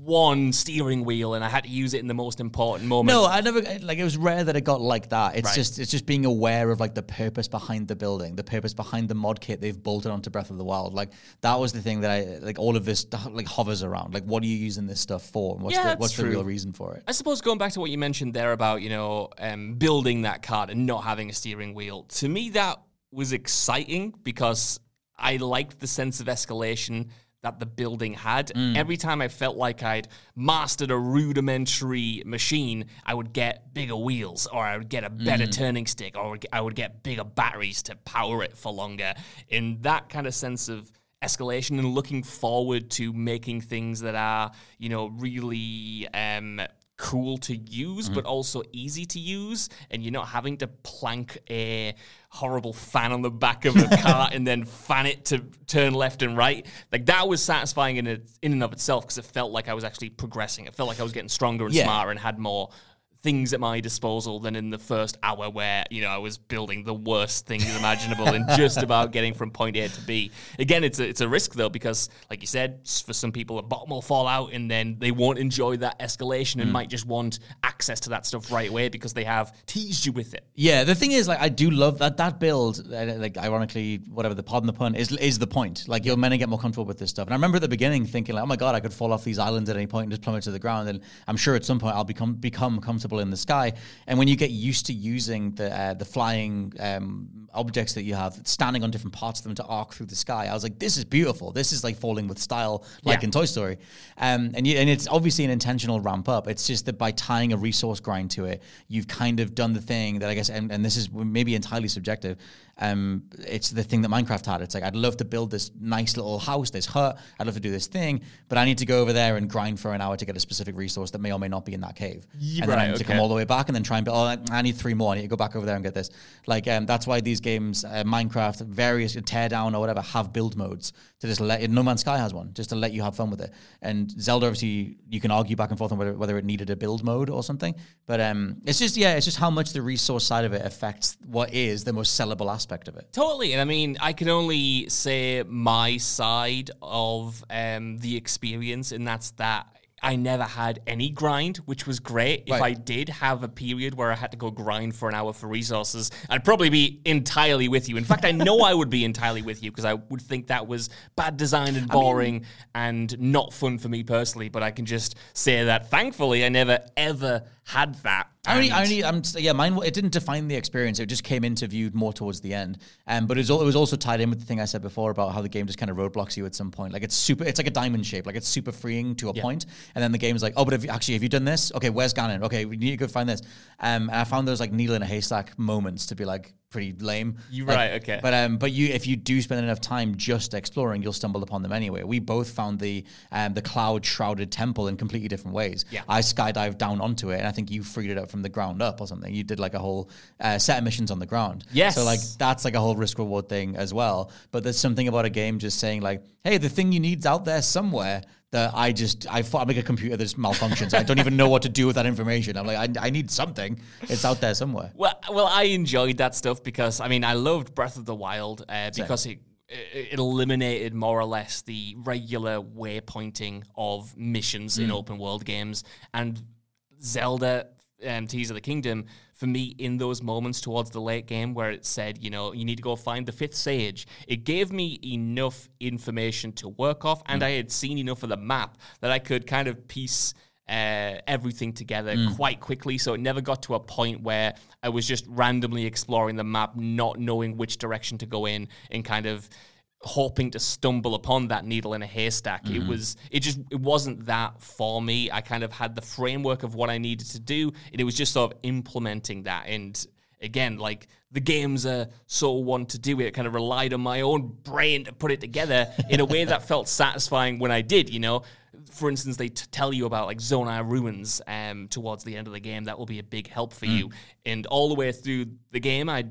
Speaker 2: one steering wheel and I had to use it in the most important moment.
Speaker 1: No, I never like. It was rare that it got like that. It's
Speaker 2: Right.
Speaker 1: just it's just being aware of like the purpose behind the building, the purpose behind the mod kit they've bolted onto Breath of the Wild. Like that was the thing that I like. All of this like hovers around. Like, what are you using this stuff for? And what's
Speaker 2: Yeah,
Speaker 1: the what's the real reason for it?
Speaker 2: I suppose going back to what you mentioned there about, you know, um, building that cart and not having a steering wheel, to me that was exciting because I liked the sense of escalation that the building had. Every time I felt like I'd mastered a rudimentary machine, I would get bigger wheels or I would get a better turning stick or I would get- I would get bigger batteries to power it for longer. In that kind of sense of escalation and looking forward to making things that are, you know, really um, cool to use, but mm-hmm. also easy to use, and you're not having to plank a horrible fan on the back of a car *laughs* and then fan it to turn left and right. Like that was satisfying in it, in and of itself because it felt like I was actually progressing. It felt like I was getting stronger and
Speaker 1: Yeah.
Speaker 2: smarter and had more things at my disposal than in the first hour where, you know, I was building the worst things imaginable and just about getting from point A to B. Again, it's a, it's a risk though, because like you said, for some people, a bottom will fall out and then they won't enjoy that escalation and might just want access to that stuff right away because they have teased you with it.
Speaker 1: Yeah, the thing is, like, I do love that that build. Uh, like, ironically, whatever the pardon the pun is, is the point. Like, you're meant to get more comfortable with this stuff. And I remember at the beginning thinking, like, oh my god, I could fall off these islands at any point and just plummet to the ground. And I'm sure at some point I'll become become comfortable in the sky. And when you get used to using the uh, the flying um, objects that you have, standing on different parts of them to arc through the sky, I was like, this is beautiful. This is like falling with style, like
Speaker 2: Yeah.
Speaker 1: in Toy Story. Um, and you, and it's obviously an intentional ramp up. It's just that by tying a resource grind to it, you've kind of done the thing that I guess, and, and this is maybe entirely subjective. Um, it's the thing that Minecraft had. It's like I'd love to build this nice little house, this hut. I'd love to do this thing, but I need to go over there and grind for an hour to get a specific resource that may or may not be in that cave. and then I
Speaker 2: right,
Speaker 1: need to come all the way back and then try and build. Oh, I- need three more. I need to go back over there and get this. Like um, that's why these games, uh, Minecraft, various teardown or whatever, have build modes to just let. No Man's Sky has one, just to let you have fun with it. And Zelda, obviously, you can argue back and forth on whether, whether it needed a build mode or something. But um, it's just yeah, it's just how much the resource side of it affects what is the most sellable aspect of it.
Speaker 2: Totally. And I mean, I can only say my side of um, the experience, and that's that I never had any grind, which was great. If
Speaker 1: Right.
Speaker 2: I did have a period where I had to go grind for an hour for resources, I'd probably be entirely with you. In fact, I know I would be entirely with you because I would think that was bad design and boring and not fun for me personally. But I can just say that thankfully, I never ever had that.
Speaker 1: I only, only, I'm yeah, mine. It didn't define the experience. It just came into view more towards the end. Um, but it was, it was also tied in with the thing I said before about how the game just kind of roadblocks you at some point. Like it's super, it's like a diamond shape. Like it's super freeing to a point. and then the game's like, oh, but have you, actually, have you done this? Okay, where's Ganon? Okay, we need to go find this. Um, and I found those like needle in a haystack moments to be like pretty lame.
Speaker 2: You're
Speaker 1: Like,
Speaker 2: right, okay.
Speaker 1: But um, but you, if you do spend enough time just exploring, you'll stumble upon them anyway. We both found the um the cloud shrouded temple in completely different ways.
Speaker 2: Yeah.
Speaker 1: I skydived down onto it, and I think you freed it up from the ground up or something. You did like a whole uh, set of missions on the ground.
Speaker 2: Yes.
Speaker 1: So like that's like a whole risk reward thing as well. But there's something about a game just saying like, hey, the thing you need's out there somewhere. That I just I I'm like a computer that just malfunctions. I don't even know what to do with that information. I'm like I, I need something. It's out there somewhere.
Speaker 2: Well, well, I enjoyed that stuff because I mean I loved Breath of the Wild uh, because it, it it eliminated more or less the regular waypointing of missions in open world games and Zelda um, Tears of the Kingdom for me in those moments towards the late game where it said you know you need to go find the fifth sage. It gave me enough information to work off and I had seen enough of the map that I could kind of piece uh, everything together quite quickly. So it never got to a point where I was just randomly exploring the map, not knowing which direction to go in, and kind of hoping to stumble upon that needle in a haystack. It was it just it wasn't that for me. I kind of had the framework of what I needed to do, and it was just sort of implementing that and again, like the games are so one to do it, kind of relied on my own brain to put it together in a way that *laughs* felt satisfying when I did, you know. For instance, they t- tell you about like Zonai ruins um, towards the end of the game. That will be a big help for you. And all the way through the game, I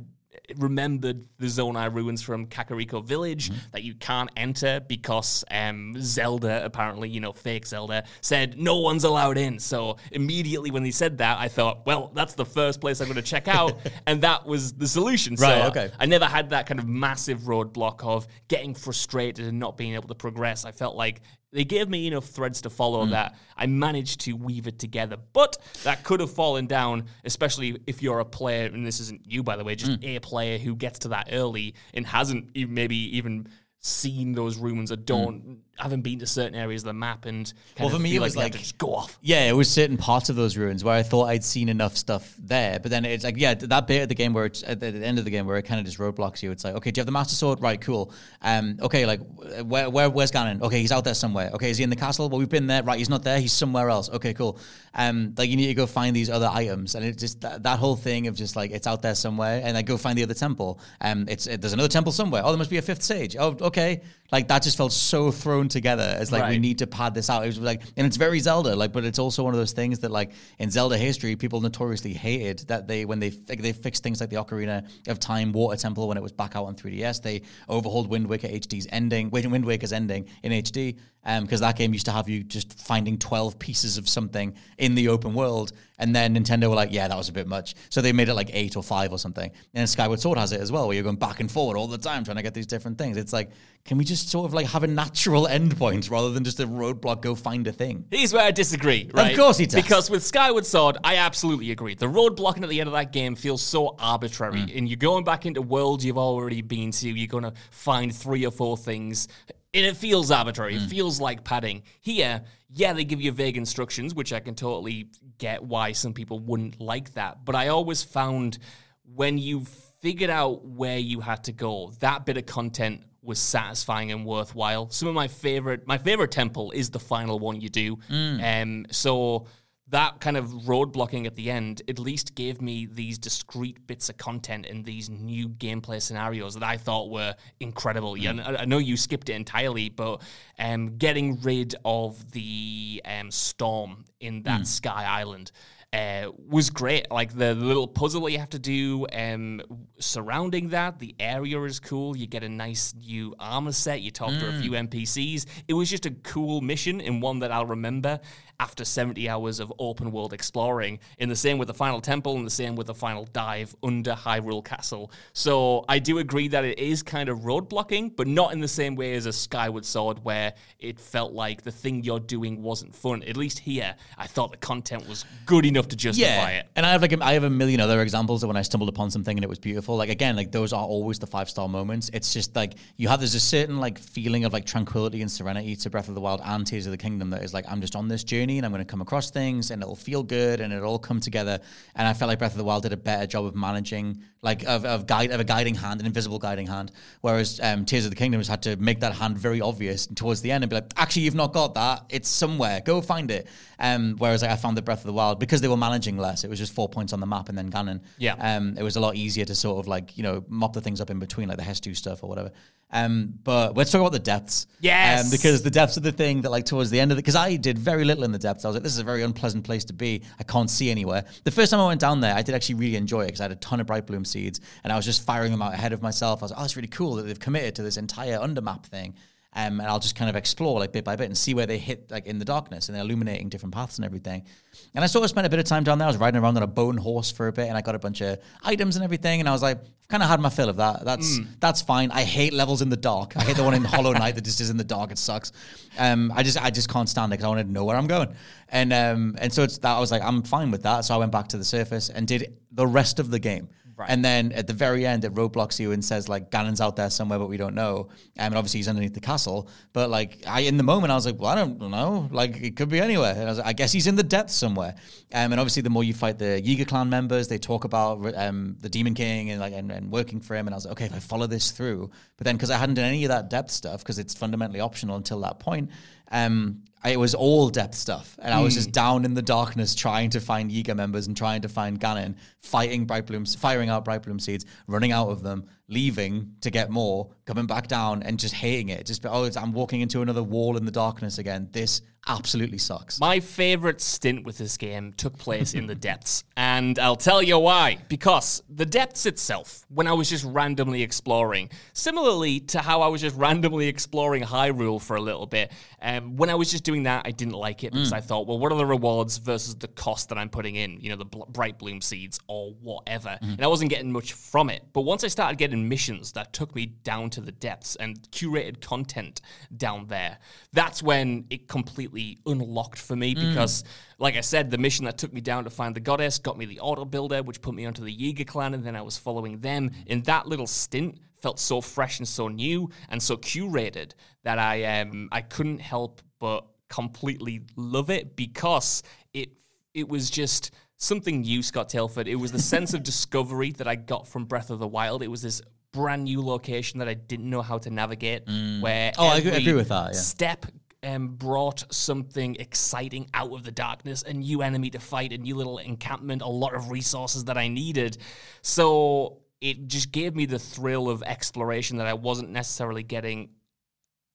Speaker 2: remembered the Zonai ruins from Kakariko Village that you can't enter because um, Zelda, apparently, you know, fake Zelda, said no one's allowed in. So immediately when he said that, I thought, well, that's the first place I'm going to check out. *laughs* and that was the solution.
Speaker 1: Right,
Speaker 2: so
Speaker 1: okay.
Speaker 2: I never had that kind of massive roadblock of getting frustrated and not being able to progress. I felt like they gave me enough threads to follow mm. that. I managed to weave it together. But that could have fallen down, especially if you're a player, and this isn't you, by the way, just mm. a player who gets to that early and hasn't even, maybe even seen those ruins or mm. don't haven't been to certain areas of the map and
Speaker 1: Well, for me, it was
Speaker 2: have
Speaker 1: like-
Speaker 2: just go off.
Speaker 1: Yeah, it was certain parts of those ruins where I thought I'd seen enough stuff there, but then it's like, yeah, that bit of the game where it's at the end of the game where it kind of just roadblocks you. It's like, okay, do you have the Master Sword? Right, cool. Um, okay, like where, where where's Ganon? Okay, he's out there somewhere. Okay, is he in the castle? Well, we've been there. Right, he's not there. He's somewhere else. Okay, cool. Um, like you need to go find these other items, and it just that, that whole thing of just like it's out there somewhere, and I go find the other temple. Um, it's it, there's another temple somewhere. Oh, there must be a fifth sage. Oh, okay. Like that just felt so thrown together as like we need to pad this out. It was like, and it's very Zelda, like, but it's also one of those things that, like, in Zelda history, people notoriously hated that they when they fi- they fixed things like the Ocarina of Time Water Temple when it was back out on 3DS, they overhauled Wind Waker HD's ending, Wind Wind Waker's ending in HD, um, because that game used to have you just finding 12 pieces of something in the open world, And then Nintendo were like, yeah, that was a bit much. So they made it like eight or five or something. And Skyward Sword has it as well, where you're going back and forward all the time trying to get these different things. It's like, can we just sort of like have a natural *laughs* endpoint rather than just a roadblock, go find a thing?
Speaker 2: Here's where I disagree, right?
Speaker 1: Of course he does.
Speaker 2: Because with Skyward Sword, I absolutely agree. The road blocking at the end of that game feels so arbitrary.
Speaker 1: Mm.
Speaker 2: And you're going back into worlds you've already been to, you're going to find three or four things. And it feels arbitrary.
Speaker 1: Mm.
Speaker 2: It feels like padding. Here, yeah, they give you vague instructions, which I can totally get why some people wouldn't like that. But I always found when you figured out where you had to go, that bit of content was satisfying and worthwhile. Some of my favorite, my favorite temple is the final one you do. Um, so that kind of road blocking at the end at least gave me these discrete bits of content and these new gameplay scenarios that I thought were incredible. Yeah, and I know you skipped it entirely, but um, getting rid of the um, storm in that Sky Island uh, was great. Like the, little puzzle that you have to do um, surrounding that, the area is cool. You get a nice new armor set. You talk to a few NPCs. It was just a cool mission and one that I'll remember after 70 hours of open world exploring. In the same with the final temple and the same with the final dive under Hyrule Castle. So I do agree that it is kind of road blocking, but not in the same way as a Skyward Sword where it felt like the thing you're doing wasn't fun. At least here, I thought the content was good enough to justify it.
Speaker 1: And I have like a, I have a million other examples of when I stumbled upon something and it was beautiful. Like again, like those are always the five star moments. It's just like you have there's a certain like feeling of like tranquility and serenity to Breath of the Wild and Tears of the Kingdom that is like I'm just on this journey and I'm going to come across things and it'll feel good and it'll all come together. And I felt like Breath of the Wild did a better job of managing like of of guide of a guiding hand, an invisible guiding hand. Whereas um, Tears of the Kingdom has had to make that hand very obvious towards the end and be like, actually, you've not got that. It's somewhere. Go find it. Um, whereas like, I found the Breath of the Wild because they were managing less. It was just four points on the map and then Ganon.
Speaker 2: Yeah.
Speaker 1: Um, it was a lot easier to sort of like you know mop the things up in between, like the Hestu stuff or whatever. Um, but let's talk about the depths.
Speaker 2: Yes.
Speaker 1: Um, because the depths are the thing that like towards the end of the because I did very little in the depths. I was like, this is a very unpleasant place to be. I can't see anywhere. The first time I went down there, I did actually really enjoy it because I had a ton of bright bloom seeds and I was just firing them out ahead of myself. I was like, oh, it's really cool that they've committed to this entire undermap thing. Um, and I'll just kind of explore like bit by bit and see where they hit like in the darkness and they're illuminating different paths and everything. And I sort of spent a bit of time down there. I was riding around on a bone horse for a bit and I got a bunch of items and everything. And I was like, I've kind of had my fill of that. That's that's fine. I hate levels in the dark. I hate the one in Hollow Knight that just is in the dark. It sucks. Um, I just I just can't stand it because I want to know where I'm going. And um, and so it's that I was like, I'm fine with that. So I went back to the surface and did the rest of the game. And then at the very end, it roadblocks you and says like Ganon's out there somewhere, but we don't know. Um, and obviously he's underneath the castle. But like I, in the moment, I was like, well, I don't know. Like it could be anywhere. And I was like, I guess he's in the depths somewhere. Um, and obviously, the more you fight the Yiga clan members, they talk about um, the Demon King and like and, and working for him. And I was like, okay, if I follow this through. But then because I hadn't done any of that depth stuff, because it's fundamentally optional until that point. Um, it was all depth stuff, and I was just hmm. down in the darkness trying to find Yiga members and trying to find Ganon, fighting bright blooms, firing out bright bloom seeds, running out of them, leaving to get more, coming back down, and just hating it. Just oh, it's, I'm walking into another wall in the darkness again. This absolutely sucks.
Speaker 2: My favorite stint with this game took place in the depths, and I'll tell you why. Because the depths itself, when I was just randomly exploring, similarly to how I was just randomly exploring Hyrule for a little bit, um, when I was just doing that, I didn't like it because I thought, well, what are the rewards versus the cost that I'm putting in? You know, the bl- bright bloom seeds or whatever, and I wasn't getting much from it. But once I started getting missions that took me down to the depths and curated content down there, that's when it completely unlocked for me because, like I said, the mission that took me down to find the goddess got me the auto builder, which put me onto the Yiga clan, and then I was following them. In that little stint, felt so fresh and so new and so curated that I um I couldn't help but completely love it because it was just something new, Scott Tailford. It was the sense of discovery that I got from Breath of the Wild. It was this brand new location that I didn't know how to navigate. Where
Speaker 1: Oh, I agree-
Speaker 2: every
Speaker 1: agree with that, yeah.
Speaker 2: Step um, brought something exciting out of the darkness, a new enemy to fight, a new little encampment, a lot of resources that I needed. So it just gave me the thrill of exploration that I wasn't necessarily getting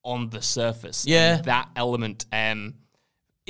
Speaker 2: on the surface.
Speaker 1: Yeah.
Speaker 2: And that element um,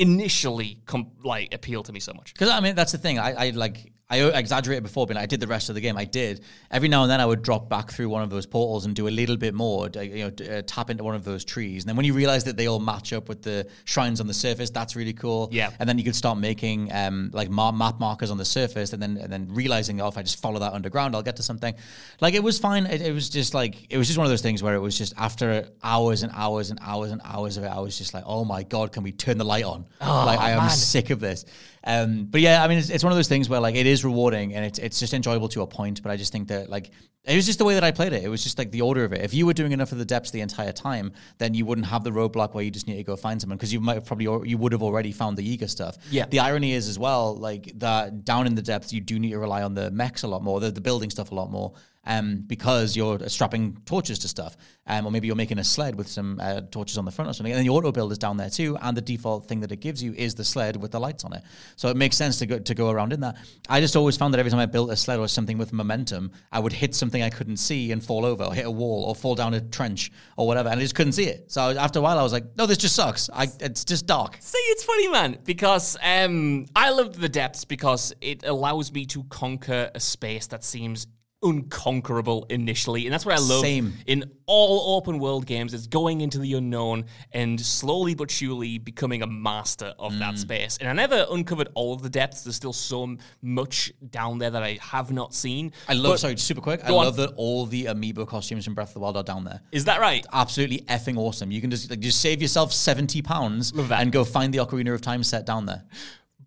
Speaker 2: initially com- like appeal to me so much.
Speaker 1: Because I mean, that's the thing. I, I like. I exaggerated before, but I did the rest of the game. I did. Every now and then, I would drop back through one of those portals and do a little bit more. You know, uh, tap into one of those trees, and then when you realize that they all match up with the shrines on the surface, that's really cool.
Speaker 2: Yeah.
Speaker 1: And then you could start making um, like map markers on the surface, and then and then realizing, oh, if I just follow that underground, I'll get to something. Like it was fine. It, it was just like it was just one of those things where it was just after hours and hours and hours and hours of it, I was just like, oh my god, can we turn the light on?
Speaker 2: Oh,
Speaker 1: like I am
Speaker 2: man.
Speaker 1: sick of this. Um, but yeah, I mean, it's, it's one of those things where like it is rewarding and it's it's just enjoyable to a point. But I just think that like it was just the way that I played it. It was just like the order of it. If you were doing enough of the depths the entire time, then you wouldn't have the roadblock where you just need to go find someone because you might have probably al- you would have already found the Yiga stuff.
Speaker 2: Yeah.
Speaker 1: The irony is as well, like that down in the depths, you do need to rely on the mechs a lot more, the, the building stuff a lot more. Um, because you're strapping torches to stuff, um, or maybe you're making a sled with some uh, torches on the front or something, and the auto build is down there too, and the default thing that it gives you is the sled with the lights on it. So it makes sense to go to go around in that. I just always found that every time I built a sled or something with momentum, I would hit something I couldn't see and fall over, or hit a wall, or fall down a trench, or whatever, and I just couldn't see it. So after a while, I was like, no, this just sucks. I, it's just dark.
Speaker 2: See, it's funny, man, because um, I love the depths because it allows me to conquer a space that seems unconquerable initially, and that's what I love
Speaker 1: Same.
Speaker 2: in all open world games. Is going into the unknown and slowly but surely becoming a master of that
Speaker 1: Mm.
Speaker 2: space. And I never uncovered all of the depths. There's still so much down there that I have not seen.
Speaker 1: I love,
Speaker 2: But-
Speaker 1: sorry, super quick. I
Speaker 2: on.
Speaker 1: love that all the amiibo costumes from Breath of the Wild are down there.
Speaker 2: Is that right?
Speaker 1: Absolutely effing awesome. You can just like, just save yourself seventy pounds and go find the Ocarina of Time set down there.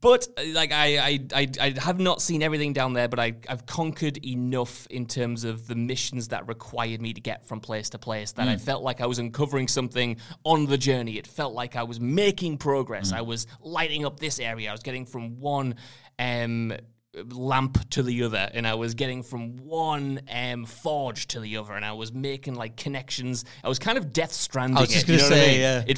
Speaker 2: But uh, like I, I, I, I have not seen everything down there, but I, I've conquered enough in terms of the missions that required me to get from place to place that I felt like I was uncovering something on the journey. It felt like I was making progress. I was lighting up this area. I was getting from one um, lamp to the other, and I was getting from one um, forge to the other, and I was making like connections. I was kind of Death Stranding.
Speaker 1: I was just
Speaker 2: it,
Speaker 1: gonna
Speaker 2: know what I
Speaker 1: say,
Speaker 2: mean?
Speaker 1: yeah.
Speaker 2: It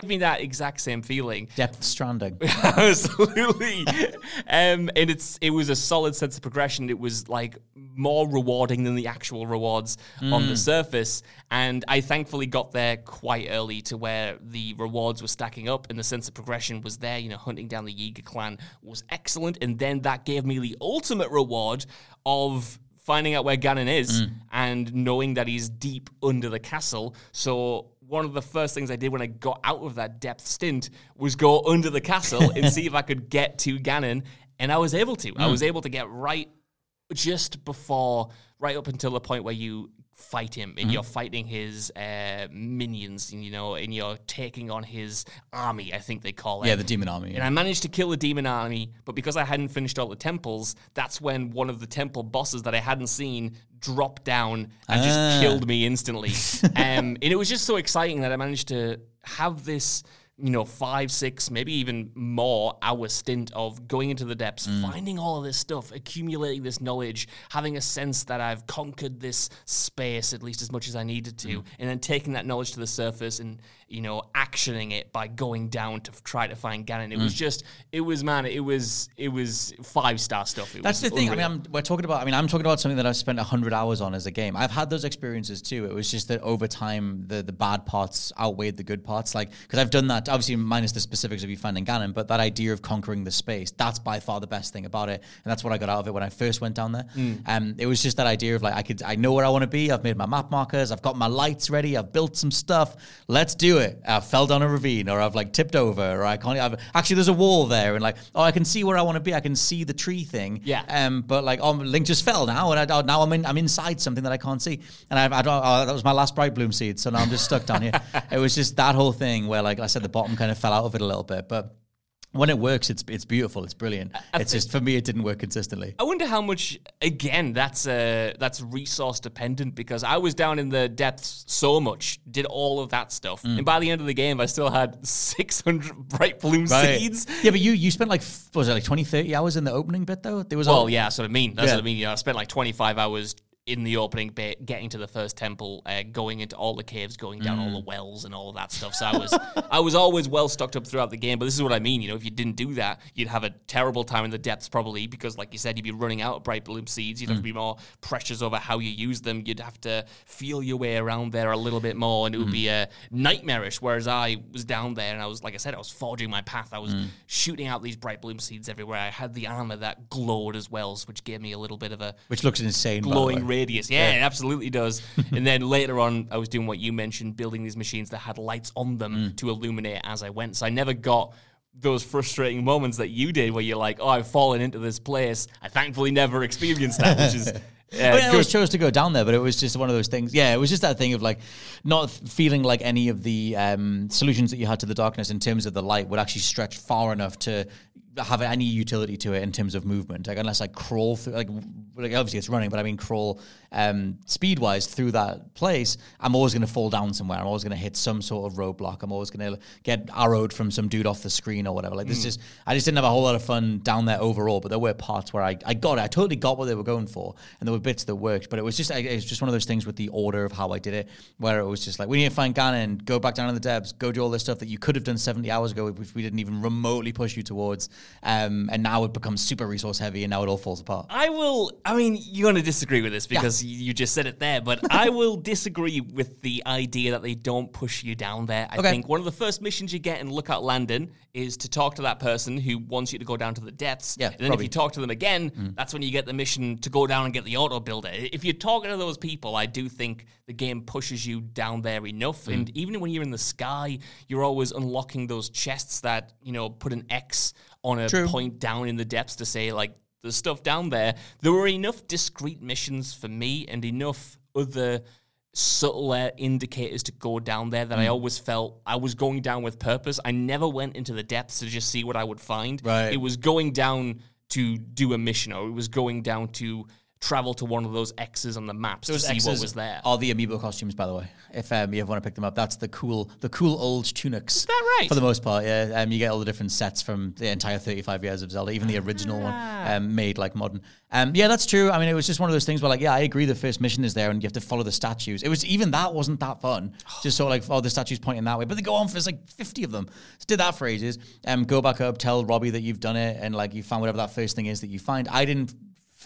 Speaker 2: Gave me that exact same feeling.
Speaker 1: Depth Stranding. *laughs*
Speaker 2: Absolutely. um, and it's it was a solid sense of progression. It was like more rewarding than the actual rewards on the surface. And I thankfully got there quite early to where the rewards were stacking up and the sense of progression was there. You know, hunting down the Yiga clan was excellent. And then that gave me the ultimate reward of finding out where Ganon is and knowing that he's deep under the castle. So one of the first things I did when I got out of that depth stint was go under the castle and *laughs* see if I could get to Ganon, and I was able to. I hmm. was able to get right just before, right up until the point where you fight him
Speaker 1: Mm-hmm.
Speaker 2: and you're fighting his uh, minions, and you know, and you're taking on his army. I think they call it.
Speaker 1: Yeah, the demon army.
Speaker 2: And I managed to kill the demon army, but because I hadn't finished all the temples, that's when one of the temple bosses that I hadn't seen dropped down and
Speaker 1: Ah.
Speaker 2: just killed me instantly. *laughs* um, and it was just so exciting that I managed to have this, you know, five, six, maybe even more hour stint of going into the depths, mm. finding all of this stuff, accumulating this knowledge, having a sense that I've conquered this space at least as much as I needed to, mm. and then taking that knowledge to the surface and, you know, actioning it by going down to try to find Ganon. It was just, it was, man, it was, it was five star stuff. It
Speaker 1: That's the thing.
Speaker 2: unreal.
Speaker 1: I mean, I'm, we're talking about. I mean, I'm talking about something that I've spent hundred hours on as a game. I've had those experiences too. It was just that over time, the the bad parts outweighed the good parts. Like because I've done that. Obviously, minus the specifics of you finding Ganon, but that idea of conquering the space. That's by far the best thing about it, and that's what I got out of it when I first went down there. Um, it was just that idea of like I could. I know where I want to be. I've made my map markers. I've got my lights ready. I've built some stuff. Let's do it. I fell down a ravine, or I've like tipped over, or I can't. I've, actually, there's a wall there, and like oh, I can see where I want to be. I can see the tree thing.
Speaker 2: Yeah.
Speaker 1: Um, but like, oh, Link just fell now, and I, oh, now I'm in. I'm inside something that I can't see, and I, I don't. Oh, that was my last bright bloom seed, so now I'm just stuck down here. *laughs* It was just that whole thing where, like I said, the bottom kind of fell out of it a little bit, but. When it works, it's it's beautiful. It's brilliant. it's just for me, it didn't work consistently.
Speaker 2: I wonder how much again that's uh that's resource dependent because I was down in the depths so much, did all of that stuff,
Speaker 1: Mm.
Speaker 2: and by the end of the game I still had 600 *laughs* bright bloom seeds.
Speaker 1: Yeah, but you you spent like what was it like 20, 30 hours in the opening bit though? There was
Speaker 2: Well,
Speaker 1: all,
Speaker 2: yeah, that's what I mean. That's
Speaker 1: Yeah.
Speaker 2: what I mean. You know, I spent like 25 hours in the opening bit, getting to the first temple, uh, going into all the caves, going down
Speaker 1: Mm.
Speaker 2: all the wells and all of that stuff. So I was, I was always well stocked up throughout the game. But this is what I mean. You know, if you didn't do that, you'd have a terrible time in the depths probably because, like you said, you'd be running out of bright bloom seeds. You'd have to be more precious over how you use them. You'd have to feel your way around there a little bit more, and it would be uh, nightmarish. Whereas I was down there, and I was, like I said, I was forging my path. I was shooting out these bright bloom seeds everywhere. I had the armor that glowed as well, which gave me a little bit of a
Speaker 1: which looks insane.
Speaker 2: glowing
Speaker 1: way.
Speaker 2: Radius. Yeah, it absolutely does. *laughs* and then later on, I was doing what you mentioned, building these machines that had lights on them
Speaker 1: Mm.
Speaker 2: to illuminate as I went. So I never got those frustrating moments that you did where you're like, oh, I've fallen into this place. I thankfully never experienced that, which is. Uh,
Speaker 1: I, mean, I always chose to go down there, but it was just one of those things. Yeah, it was just that thing of like not feeling like any of the um, solutions that you had to the darkness in terms of the light would actually stretch far enough to have any utility to it in terms of movement. Like unless I crawl through, like, like obviously it's running, but I mean crawl um, speed wise through that place, I'm always going to fall down somewhere. I'm always going to hit some sort of roadblock. I'm always going to get arrowed from some dude off the screen or whatever. Like this, just I just didn't have a whole lot of fun down there overall. But there were parts where I, I got it. I totally got what they were going for, and there were bits that worked. But it was just it was just one of those things with the order of how I did it, where it was just like we need to find Ganon, go back down in the depths, go do all this stuff that you could have done 70 hours ago, which we didn't even remotely push you towards. Um, and now it becomes super resource heavy, and now it all falls apart.
Speaker 2: I will. I mean, you're going to disagree with this because you you just said it there, but I will disagree with the idea that they don't push you down there. I
Speaker 1: Okay.
Speaker 2: think one of the first missions you get in Lookout Landing is to talk to that person who wants you to go down to the depths.
Speaker 1: Yeah,
Speaker 2: and then
Speaker 1: probably.
Speaker 2: if you talk to them again, that's when you get the mission to go down and get the auto builder. If you're talking to those people, I do think the game pushes you down there enough. And even when you're in the sky, you're always unlocking those chests that you know put an X on a
Speaker 1: True.
Speaker 2: point down in the depths to say like the stuff down there. There were enough discrete missions for me and enough other subtler indicators to go down there that
Speaker 1: Hmm.
Speaker 2: I always felt I was going down with purpose. I never went into the depths to just see what I would find.
Speaker 1: Right.
Speaker 2: It was going down to do a mission or it was going down to travel to one of those X's on the maps to
Speaker 1: Those
Speaker 2: see what was there.
Speaker 1: Are the amiibo costumes, by the way? If um, you ever want to pick them up, that's the cool, the cool old tunics. Is
Speaker 2: that right?
Speaker 1: For the most part, yeah. Um, you get all the different sets from the entire 35 years of Zelda, even the original one,
Speaker 2: Ah.
Speaker 1: um, made like modern. Um, yeah, that's true. I mean, it was just one of those things where, like, yeah, I agree. The first mission is there, and you have to follow the statues. It was even that wasn't that fun. *sighs* just sort of like, oh, the statues pointing that way, but they go on for like 50 of them. So did that for ages. Um, go back up, tell Robbie that you've done it, and like you found whatever that first thing is that you find. I didn't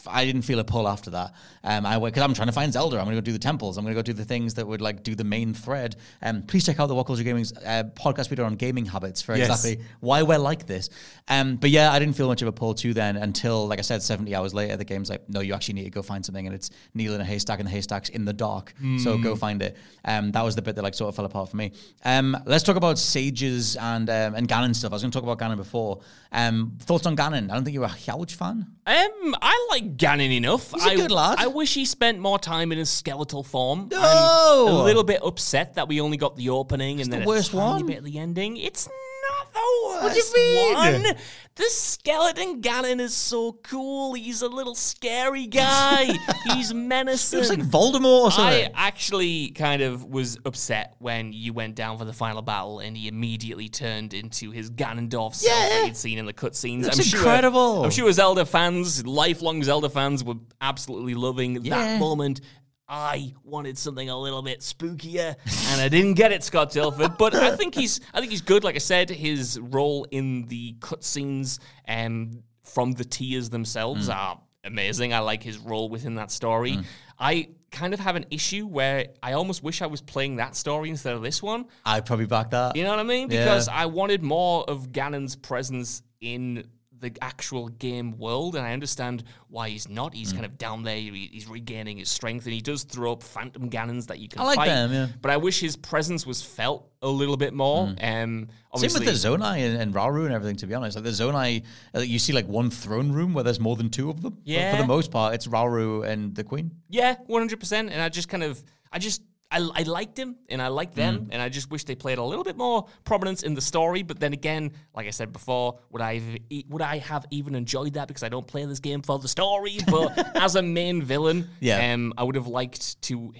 Speaker 1: I didn't feel a pull after that. Um, I because I'm trying to find Zelda. I'm going to go do the temples. I'm going to go do the things that would like do the main thread. Um, please check out the What Culture Gaming's uh, podcast we did on gaming habits for
Speaker 2: Yes.
Speaker 1: exactly why we're like this. Um, but yeah, I didn't feel much of a pull to then until, like I said, 70 hours later, the game's like, no, you actually need to go find something, and it's needle in a haystack, and the haystack's in the dark. So go find it. Um, that was the bit that like sort of fell apart for me. Um, let's talk about sages and um, and Ganon stuff. I was going to talk about Ganon before. Um, thoughts on Ganon? I don't think you were a huge fan.
Speaker 2: Um, I like Ganon enough.
Speaker 1: He's a
Speaker 2: I,
Speaker 1: good lad.
Speaker 2: I wish he spent more time in his skeletal form.
Speaker 1: No!
Speaker 2: I'm a little bit upset that we only got the opening and then the
Speaker 1: worst
Speaker 2: a tiny
Speaker 1: one.
Speaker 2: bit of the ending. It's not the worst
Speaker 1: What do you mean?
Speaker 2: one. The skeleton Ganon is so cool. He's a little scary guy. *laughs* He's menacing.
Speaker 1: It was like Voldemort or
Speaker 2: I actually kind of was upset when you went down for the final battle and he immediately turned into his Ganondorf self
Speaker 1: Yeah.
Speaker 2: that you'd seen in the cutscenes.
Speaker 1: Looks
Speaker 2: I'm sure,
Speaker 1: incredible.
Speaker 2: I'm sure Zelda fans, lifelong Zelda fans, were absolutely loving
Speaker 1: Yeah.
Speaker 2: that moment. I wanted something a little bit spookier, and I didn't get it, Scott Tailford. But I think he's, I think he's good. Like I said, his role in the cutscenes um, from the tears themselves
Speaker 1: Mm.
Speaker 2: are amazing. I like his role within that story. I kind of have an issue where I almost wish I was playing that story instead of this one.
Speaker 1: I'd probably back that.
Speaker 2: You know what I mean?
Speaker 1: Yeah.
Speaker 2: Because I wanted more of Ganon's presence in the actual game world, and I understand why he's not.
Speaker 1: Mm.
Speaker 2: He's kind of down there. he- He's regaining his strength, and he does throw up phantom Ganons that you can
Speaker 1: I like
Speaker 2: fight.
Speaker 1: them, yeah.
Speaker 2: But I wish his presence was felt a little bit more. Um,
Speaker 1: Same with the Zonai and, and Rauru and everything, to be honest. Like the Zonai, uh, you see like one throne room where there's more than two of them. But for the most part, it's Rauru and the Queen.
Speaker 2: Yeah, one hundred percent. And I just kind of, I just, I, I liked him, and I liked them,
Speaker 1: Mm.
Speaker 2: and I just wish they played a little bit more prominence in the story. But then again, like I said before, would I have, would I have even enjoyed that because I don't play this game for the story? *laughs* But as a main villain,
Speaker 1: Yeah.
Speaker 2: um, I would have liked to.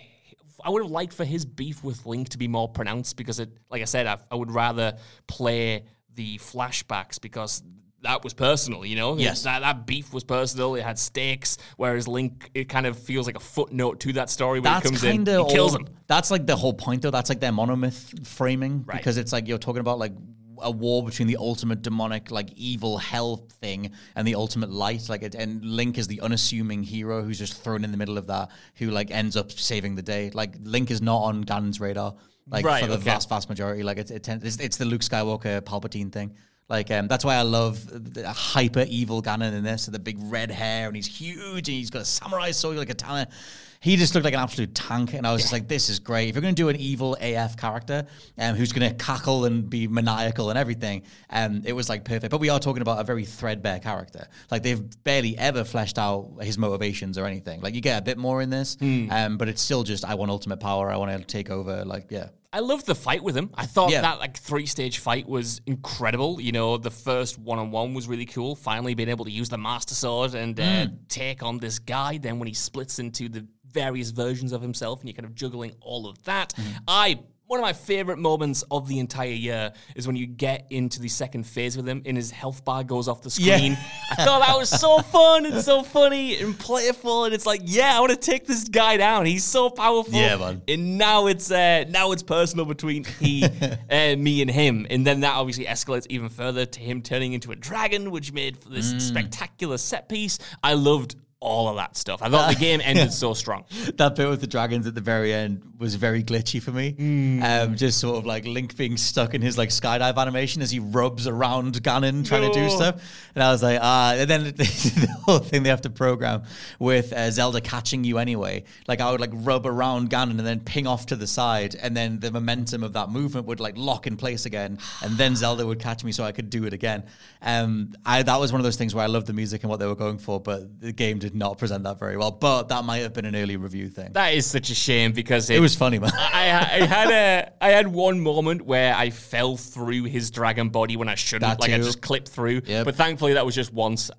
Speaker 2: I would have liked for his beef with Link to be more pronounced because it, like I said, I, I would rather play the flashbacks because that was personal, you know?
Speaker 1: Yes.
Speaker 2: That, that beef was personal. It had stakes, whereas Link, it kind of feels like a footnote to that story when
Speaker 1: That's
Speaker 2: he comes in. He kills him.
Speaker 1: That's like the whole point, though. That's like their monomyth framing
Speaker 2: Right.
Speaker 1: because it's like you're talking about like a war between the ultimate demonic, like evil hell thing, and the ultimate light. Like, it, and Link is the unassuming hero who's just thrown in the middle of that, who like ends up saving the day. Like, Link is not on Ganon's radar, like
Speaker 2: Right,
Speaker 1: for the
Speaker 2: okay.
Speaker 1: vast, vast majority. Like, it, it it's, it's the Luke Skywalker Palpatine thing. Like um, that's why I love the hyper evil Ganon in this, the big red hair, and he's huge, and he's got a samurai sword like a talent. He just looked like an absolute tank, and I was just like, "This is great." If you're going to do an evil AF character, um, who's going to cackle and be maniacal and everything, um, it was like perfect. But we are talking about a very threadbare character. Like they've barely ever fleshed out his motivations or anything. Like you get a bit more in this, um, but it's still just I want ultimate power. I want to take over. Like yeah,
Speaker 2: I loved the fight with him. I thought
Speaker 1: Yeah.
Speaker 2: that like three stage fight was incredible. You know, the first one on one was really cool. Finally being able to use the Master Sword and uh, take on this guy. Then when he splits into the various versions of himself and you're kind of juggling all of that, I. One of my favorite moments of the entire year is when you get into the second phase with him and his health bar goes off the
Speaker 1: Yeah.
Speaker 2: screen. I thought that was so *laughs* fun and so funny and playful. And it's like, yeah, I want to take this guy down. He's so powerful.
Speaker 1: Yeah, man.
Speaker 2: And now it's uh, now it's personal between he, *laughs* uh, me, and him, and then that obviously escalates even further to him turning into a dragon, which made for this spectacular set piece. I loved all of that stuff. I thought the game *laughs* ended so strong.
Speaker 1: that bit with the dragons at the very end was very glitchy for me. Um, just sort of like Link being stuck in his like skydive animation as he rubs around Ganon trying to do stuff, and I was like, ah. *laughs* And then *laughs* the whole thing they have to program with uh, Zelda catching you anyway. Like I would like rub around Ganon and then ping off to the side, and then the momentum of that movement would like lock in place again, and then *sighs* Zelda would catch me so I could do it again. Um, I that was one of those things where I loved the music and what they were going for, but the game did not present that very well. But that might have been an early review thing.
Speaker 2: That is such a shame because
Speaker 1: It was funny, man.
Speaker 2: I, I had a I had one moment where I fell through his dragon body when I shouldn't.
Speaker 1: That
Speaker 2: like I just clipped through.
Speaker 1: Yep.
Speaker 2: But thankfully that was just once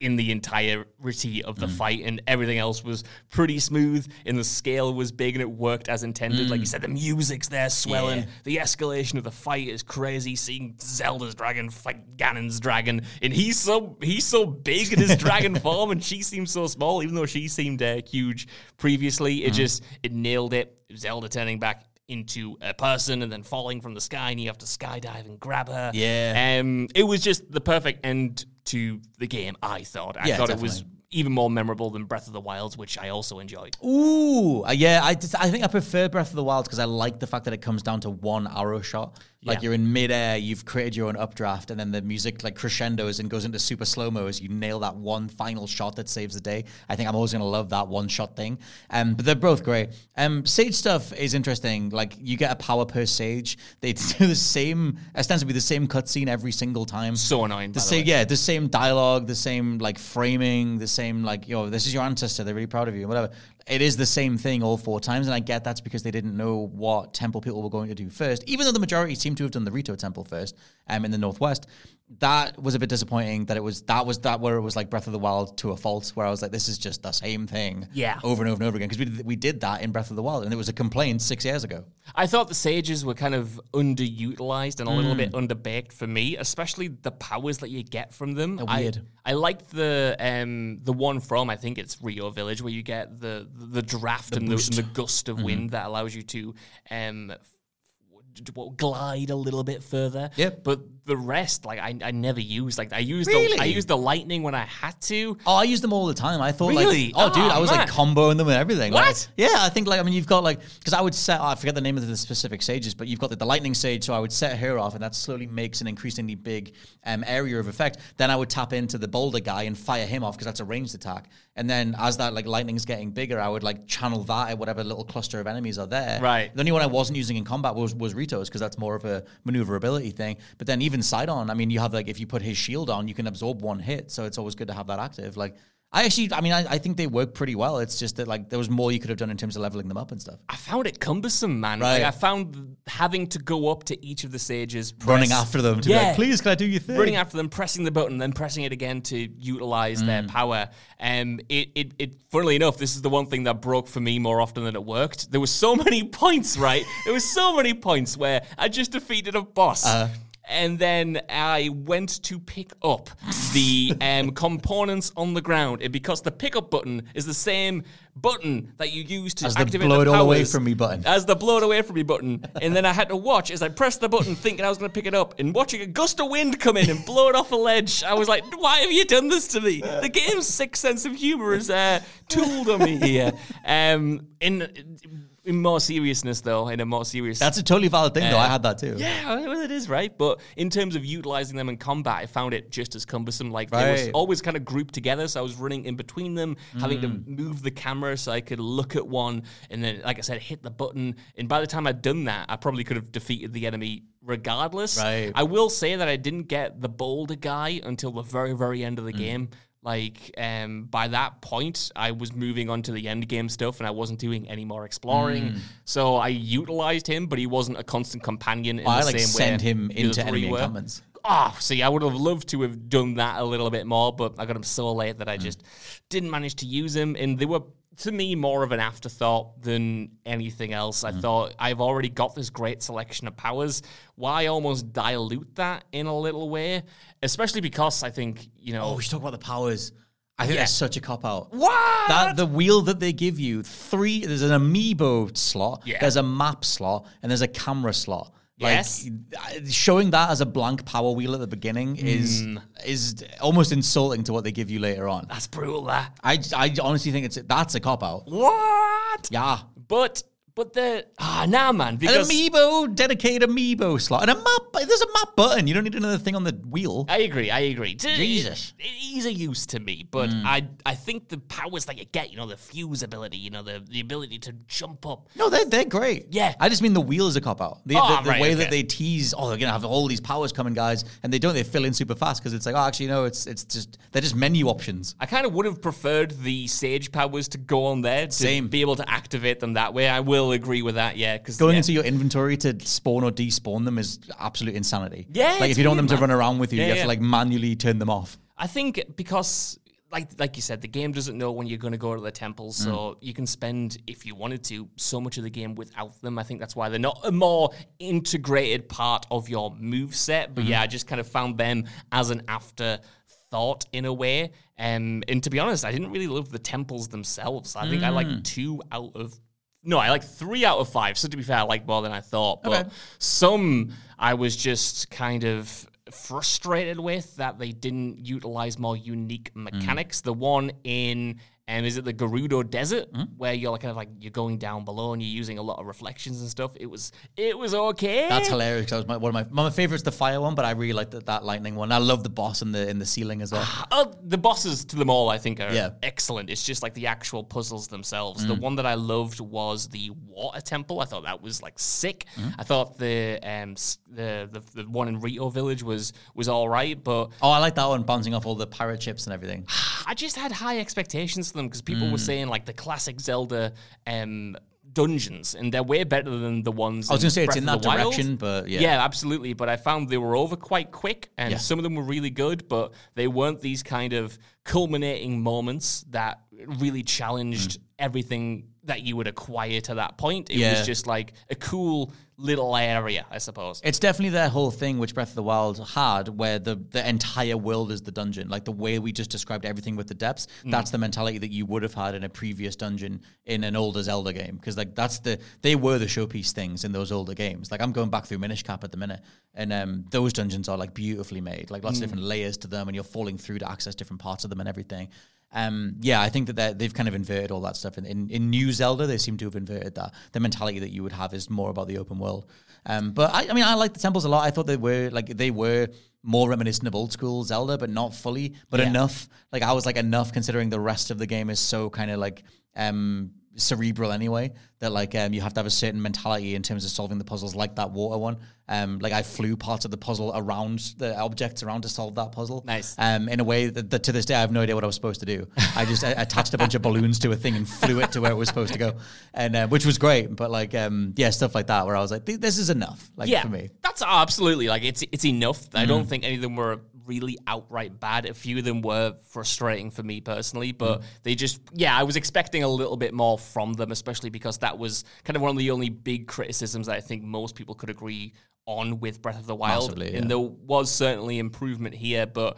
Speaker 2: in the entirety of
Speaker 1: Mm.
Speaker 2: the fight and everything else was pretty smooth and the scale was big and it worked as intended. Like you said, the music's there swelling.
Speaker 1: Mm. Yeah.
Speaker 2: The escalation of the fight is crazy. Seeing Zelda's dragon fight Ganon's dragon, and he's so he's so big in his *laughs* dragon form, and she seems so small, even though she seemed uh, huge previously.
Speaker 1: Mm.
Speaker 2: It just it nailed it. Zelda turning back into a person and then falling from the sky, and you have to skydive and grab her.
Speaker 1: Yeah.
Speaker 2: um, it was just the perfect end to the game. I thought. I
Speaker 1: Yeah,
Speaker 2: thought it was even more memorable than Breath of the Wilds, which I also enjoyed.
Speaker 1: Ooh, uh, yeah. I, just- I think I prefer Breath of the Wild because I like the fact that it comes down to one arrow shot. Like
Speaker 2: Yeah.
Speaker 1: you're in midair, you've created your own updraft, and then the music like crescendos and goes into super slow mo as you nail that one final shot that saves the day. I think I'm always gonna love that one shot thing. Um, but they're both great. Um, Sage stuff is interesting. Like you get a power per Sage. They *laughs* do the same, ostensibly the same cutscene every single time.
Speaker 2: So annoying,
Speaker 1: The
Speaker 2: the
Speaker 1: same,
Speaker 2: way.
Speaker 1: yeah, the same dialogue, the same like framing, the same like yo, this is your ancestor. They're really proud of you, whatever. It is the same thing all four times, and I get that's because they didn't know what temple people were going to do first. Even though the majority seem to have done the Rito temple first, um, in the northwest, that was a bit disappointing. That it was that was that where it was like Breath of the Wild to a fault, where I was like, this is just the same thing,
Speaker 2: Yeah.
Speaker 1: over and over and over again. Because we did, we did that in Breath of the Wild, and it was a complaint six years ago.
Speaker 2: I thought the sages were kind of underutilized and a little
Speaker 1: Mm.
Speaker 2: bit underbaked for me, especially the powers that you get from them.
Speaker 1: They're
Speaker 2: I-
Speaker 1: weird.
Speaker 2: I, liked the um the one from I think it's Rito Village where you get the the draft and, the, and the gust
Speaker 1: Mm-hmm.
Speaker 2: of wind that allows you to um glide a little bit further.
Speaker 1: Yep.
Speaker 2: But the rest, like I, I never used. Like I used
Speaker 1: Really?
Speaker 2: the I used the lightning when I had to.
Speaker 1: Oh, I used them all the time. I thought
Speaker 2: Really?
Speaker 1: like, oh, dude,
Speaker 2: Oh,
Speaker 1: I was
Speaker 2: man.
Speaker 1: like comboing them and everything. Like,
Speaker 2: What?
Speaker 1: yeah, I think like I mean, you've got like because I would set. I forget the name of the specific sages, but you've got the, the lightning sage. So I would set her off, and that slowly makes an increasingly big um, area of effect. Then I would tap into the boulder guy and fire him off because that's a ranged attack. And then as that like lightning's getting bigger, I would like channel that at whatever little cluster of enemies are there.
Speaker 2: Right.
Speaker 1: The only one I wasn't using in combat was was Ritos because that's more of a maneuverability thing. But then even Sidon, I mean, you have like if you put his shield on, you can absorb one hit, so it's always good to have that active. Like I actually, I mean, I, I think they work pretty well. It's just that like there was more you could have done in terms of leveling them up and stuff.
Speaker 2: I found it cumbersome, man.
Speaker 1: Right.
Speaker 2: Like I found having to go up to each of the sages,
Speaker 1: Running after them to be like, please, can I do your thing?
Speaker 2: running after them, pressing the button, then pressing it again to utilize
Speaker 1: Mm.
Speaker 2: their power. Um, it, it, it, funnily enough, this is the one thing that broke for me more often than it worked. There were so *laughs* many points, right? there were so many points where I just defeated a boss.
Speaker 1: Uh-huh.
Speaker 2: And then I went to pick up the um, components on the ground, and because the pickup button is the same button that you use to
Speaker 1: As the
Speaker 2: activate
Speaker 1: blow
Speaker 2: the
Speaker 1: it all away from me button.
Speaker 2: as the blow it away from me button. And then I had to watch as I pressed the button thinking I was going to pick it up and watching a gust of wind come in and blow it off a ledge. I was like, why have you done this to me? The game's sick sense of humor is uh, tooled on me here. Um, in, in more seriousness, though, in a more serious
Speaker 1: That's a totally valid thing, though. I had that too.
Speaker 2: yeah, well, it is right. But in terms of utilizing them in combat, I found it just as cumbersome. Like they was
Speaker 1: Right.
Speaker 2: always kind of grouped together, so I was running in between them, having to
Speaker 1: Mm.
Speaker 2: move the camera so I could look at one, and then, like I said, hit the button. And by the time I'd done that, I probably could have defeated the enemy regardless.
Speaker 1: Right.
Speaker 2: I will say that I didn't get the boulder guy until the very, very end
Speaker 1: Mm.
Speaker 2: of the game. Like um, by that point, I was moving on to the end game stuff, and I wasn't doing any more exploring.
Speaker 1: Mm.
Speaker 2: So I utilized him, but he wasn't a constant companion in
Speaker 1: I
Speaker 2: the
Speaker 1: like
Speaker 2: same
Speaker 1: send
Speaker 2: way
Speaker 1: him into enemy
Speaker 2: were.
Speaker 1: encampments.
Speaker 2: Oh, see, I would have loved to have done that a little bit more, but I got him so late that I just didn't manage to use him. And they were, to me, more of an afterthought than anything else.
Speaker 1: Mm.
Speaker 2: I thought I've already got this great selection of powers. Why almost dilute that in a little way? Especially because I think, you know.
Speaker 1: Oh, we should talk about the powers. I think
Speaker 2: Yeah.
Speaker 1: that's such a cop out.
Speaker 2: What?
Speaker 1: That the wheel that they give you three. There's an amiibo slot.
Speaker 2: Yeah.
Speaker 1: There's a map slot, and there's a camera slot. Like,
Speaker 2: Yes.
Speaker 1: showing that as a blank power wheel at the beginning is
Speaker 2: Hmm.
Speaker 1: is almost insulting to what they give you later on.
Speaker 2: That's brutal, that.
Speaker 1: I, I honestly think it's that's a cop out.
Speaker 2: What?
Speaker 1: Yeah.
Speaker 2: But, but the. Ah, nah, man.
Speaker 1: An amiibo, dedicated amiibo slot, and a map. There's a map button. You don't need another thing on the wheel.
Speaker 2: I agree. I agree.
Speaker 1: Jesus.
Speaker 2: it- is a use to me, but I I think the powers that you get, you know, the fuse ability, you know, the the ability to jump up.
Speaker 1: No, they're, they're great.
Speaker 2: Yeah.
Speaker 1: I just mean the wheel is a cop out. The,
Speaker 2: Oh,
Speaker 1: the, the
Speaker 2: right,
Speaker 1: way
Speaker 2: okay.
Speaker 1: that they tease, oh, they're going to have all these powers coming, guys, and they don't, they fill in super fast because it's like, oh, actually, no, it's it's just, they're just menu options.
Speaker 2: I kind of would have preferred the sage powers to go on there to
Speaker 1: Same.
Speaker 2: be able to activate them that way. I will agree with that. Yeah, because
Speaker 1: Going into your inventory to spawn or despawn them is absolute insanity.
Speaker 2: Yeah,
Speaker 1: Like, if you don't want them to run around with you,
Speaker 2: Yeah,
Speaker 1: you have
Speaker 2: yeah.
Speaker 1: to, like, manually turn them off.
Speaker 2: I think because like like you said, the game doesn't know when you're going to go to the temple, so
Speaker 1: Mm.
Speaker 2: you can spend if you wanted to so much of the game without them. I think that's why they're not a more integrated part of your move set. But
Speaker 1: Mm-hmm.
Speaker 2: yeah, I just kind of found them as an afterthought in a way. Um, and to be honest, I didn't really love the temples themselves. I think I
Speaker 1: Mm.
Speaker 2: like two out of no, I like three out of five. So to be fair, I like more than I thought. But
Speaker 1: Okay.
Speaker 2: some I was just kind of frustrated with that they didn't utilize more unique
Speaker 1: Mm.
Speaker 2: mechanics. The one in And is it the Gerudo Desert
Speaker 1: Hmm?
Speaker 2: where you're like kind of like you're going down below and you're using a lot of reflections and stuff? It was it was okay.
Speaker 1: That's hilarious. That was my, one of my my favorite's the fire one, but I really like that, that lightning one. I love the boss in the in the ceiling as well.
Speaker 2: Oh, the bosses to them all, I think, are
Speaker 1: Yeah.
Speaker 2: excellent. It's just like the actual puzzles themselves.
Speaker 1: Mm.
Speaker 2: The one that I loved was the water temple. I thought that was like sick.
Speaker 1: Mm.
Speaker 2: I thought the um the, the the one in Rito Village was was all right, but
Speaker 1: Oh, I like that one, bouncing off all the pirate chips and everything. *sighs*
Speaker 2: I just had high expectations them because people were
Speaker 1: Mm.
Speaker 2: saying like the classic Zelda um dungeons, and they're way better than the ones.
Speaker 1: I was gonna say it's in that
Speaker 2: the Wild.
Speaker 1: direction, but yeah.
Speaker 2: yeah, absolutely. But I found they were over quite quick, and
Speaker 1: Yeah.
Speaker 2: some of them were really good, but they weren't these kind of culminating moments that really challenged everything that you would acquire to that point. It.
Speaker 1: Yeah.
Speaker 2: was just like a cool little area, I suppose.
Speaker 1: It's definitely their whole thing, which Breath of the Wild had, where the, the entire world is the dungeon. Like the way we just described everything with the depths,
Speaker 2: Mm.
Speaker 1: that's the mentality that you would have had in a previous dungeon in an older Zelda game. Because like that's the they were the showpiece things in those older games. Like I'm going back through Minish Cap at the minute, and um, those dungeons are like beautifully made, like lots of
Speaker 2: Mm.
Speaker 1: different layers to them, and you're falling through to access different parts of them and everything. Um, yeah, I think that they've kind of inverted all that stuff. In, in, in New Zelda, they seem to have inverted that. The mentality that you would have is more about the open world. Um, but I, I mean, I like the temples a lot. I thought they were like they were more reminiscent of old school Zelda, but not fully, but
Speaker 2: Yeah.
Speaker 1: enough. Like I was like enough considering the rest of the game is so kind of like um cerebral anyway that like um you have to have a certain mentality in terms of solving the puzzles like that water one um like i flew parts of the puzzle around the objects around to solve that puzzle
Speaker 2: Nice.
Speaker 1: um in a way that, that to this day i have no idea what i was supposed to do i just uh, attached a bunch of balloons to a thing and flew it to where it was supposed to go and uh, which was great but like um yeah stuff like that where i was like this is enough like
Speaker 2: yeah,
Speaker 1: for me
Speaker 2: that's absolutely like it's it's enough. I
Speaker 1: Mm.
Speaker 2: don't think any of them were really outright bad. A few of them were frustrating for me personally, but
Speaker 1: Mm.
Speaker 2: they just yeah, I was expecting a little bit more from them, especially because that was kind of one of the only big criticisms that I think most people could agree on with Breath of the Wild.
Speaker 1: Massively,
Speaker 2: And there was certainly improvement here, but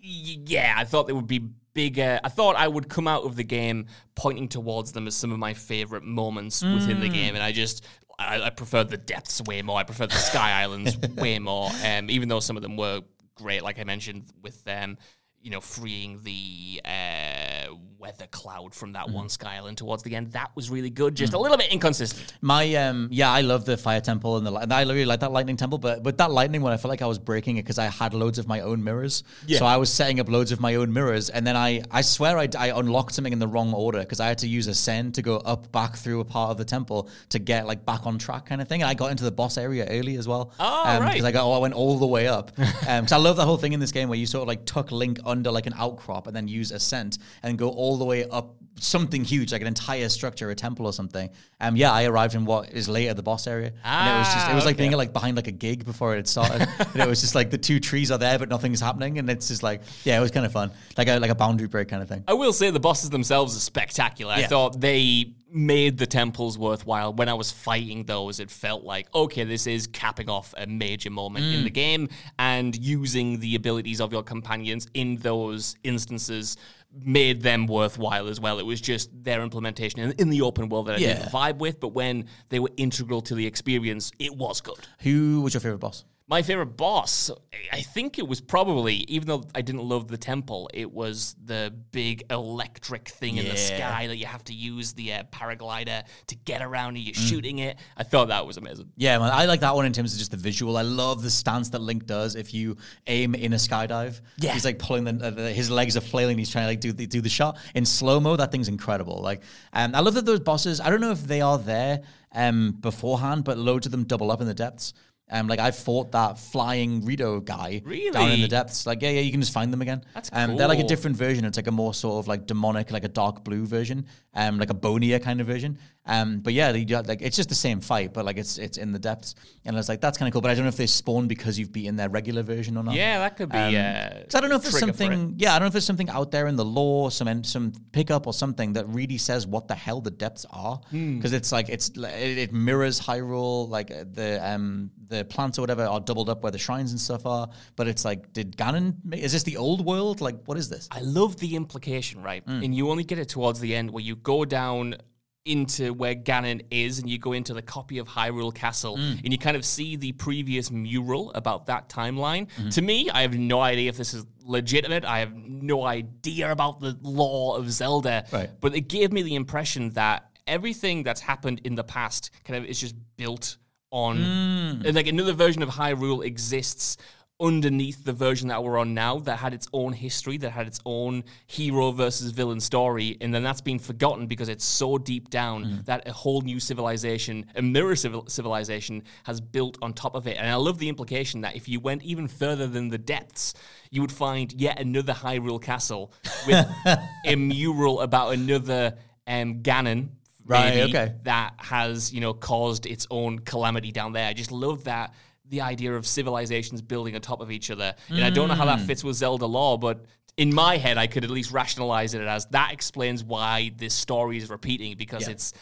Speaker 2: yeah, I thought they would be bigger. I thought I would come out of the game pointing towards them as some of my favorite moments within the
Speaker 1: Mm.
Speaker 2: game, and I just. I, I preferred the depths way more. I preferred the Sky *laughs* Islands way more. Um, even though some of them were great, like I mentioned, with them, you know, freeing the uh, weather cloud from that one Sky Island towards the end, that was really good. Just a little bit inconsistent.
Speaker 1: My um yeah, I love the fire temple and the and I really like that lightning temple, but but that lightning one, I felt like I was breaking it because I had loads of my own mirrors.
Speaker 2: Yeah.
Speaker 1: So I was setting up loads of my own mirrors, and then I I swear I, I unlocked something in the wrong order because I had to use ascend to go up back through a part of the temple to get like back on track kind of thing. And I got into the boss area early as well.
Speaker 2: Oh,
Speaker 1: um,
Speaker 2: right.
Speaker 1: Because I got oh I went all the way up. *laughs* Um, because I love the whole thing in this game where you sort of like tuck Link under like an outcrop and then use ascend and go all the way up something huge like an entire structure, a temple or something. Um, yeah, I arrived in what is later the boss area, and it was just it was
Speaker 2: Ah,
Speaker 1: like
Speaker 2: okay.
Speaker 1: being like behind like a gig before it had started. and it was just like the two trees are there but nothing's happening, and it's just like yeah, it was kind of fun, like a like a boundary break kind of thing.
Speaker 2: I will say the bosses themselves are spectacular. I thought they made the temples worthwhile. When I was fighting those, it felt like, okay, this is capping off a major moment in
Speaker 1: Mm.
Speaker 2: the game and using the abilities of your companions in those instances made them worthwhile as well. It was just their implementation in, in the open world that I
Speaker 1: Yeah.
Speaker 2: didn't vibe with, but when they were integral to the experience, it was good.
Speaker 1: Who was your favorite boss?
Speaker 2: My favorite boss, I think it was probably, even though I didn't love the temple, it was the big electric thing in the
Speaker 1: Yeah.
Speaker 2: sky that you have to use the uh, paraglider to get around and you're
Speaker 1: Mm.
Speaker 2: shooting it. I thought that was amazing.
Speaker 1: Yeah, man, I like that one in terms of just the visual. I love the stance that Link does if you aim in a skydive.
Speaker 2: Yeah.
Speaker 1: he's like pulling the, uh, the his legs are flailing. He's trying to like do the, do the shot in slow mo. That thing's incredible. Like, um, I love that those bosses. I don't know if they are there um beforehand, but loads of them double up in the depths. Um, like I fought that flying Rito guy down in the depths. Like, yeah, yeah, you can just find them again.
Speaker 2: That's
Speaker 1: um, They're like a different version. It's like a more sort of like demonic, like a dark blue version, um, like a bonier kind of version. Um, but yeah, they, like it's just the same fight, but like it's it's in the depths, and I was like, that's kind of cool. But I don't know if they spawn because you've beaten their regular version or not.
Speaker 2: Yeah, that could be.
Speaker 1: Um,
Speaker 2: uh,
Speaker 1: I don't know if there's
Speaker 2: trigger for it.
Speaker 1: something. Yeah, I don't know if there's something out there in the lore, some some pickup or something that really says what the hell the depths are.
Speaker 2: Hmm.
Speaker 1: Because it's like it's it, it mirrors Hyrule, like uh, the um the plants or whatever are doubled up where the shrines and stuff are. But it's like, did Ganon? ma- Is this the old world? Like, what is this?
Speaker 2: I love the implication, right?
Speaker 1: Mm.
Speaker 2: And you only get it towards the end where you go down into where Ganon is, and you go into the copy of Hyrule Castle,
Speaker 1: Mm.
Speaker 2: and you kind of see the previous mural about that timeline.
Speaker 1: Mm-hmm.
Speaker 2: To me, I have no idea if this is legitimate. I have no idea about the lore of Zelda.
Speaker 1: Right.
Speaker 2: But it gave me the impression that everything that's happened in the past kind of is just built on,
Speaker 1: Mm.
Speaker 2: and like another version of Hyrule exists underneath the version that we're on now that had its own history, that had its own hero versus villain story, and then that's been forgotten because it's so deep down
Speaker 1: Mm.
Speaker 2: that a whole new civilization, a mirror civil- civilization, has built on top of it. And I love the implication that if you went even further than the depths, you would find yet another Hyrule castle with *laughs* a mural about another um, Ganon.
Speaker 1: Right, okay.
Speaker 2: that has you know caused its own calamity down there. I just love that the idea of civilizations building on top of each other, and I don't know how that
Speaker 1: Mm.
Speaker 2: fits with Zelda lore, but in my head, I could at least rationalize it as that explains why this story is repeating because
Speaker 1: Yeah.
Speaker 2: it's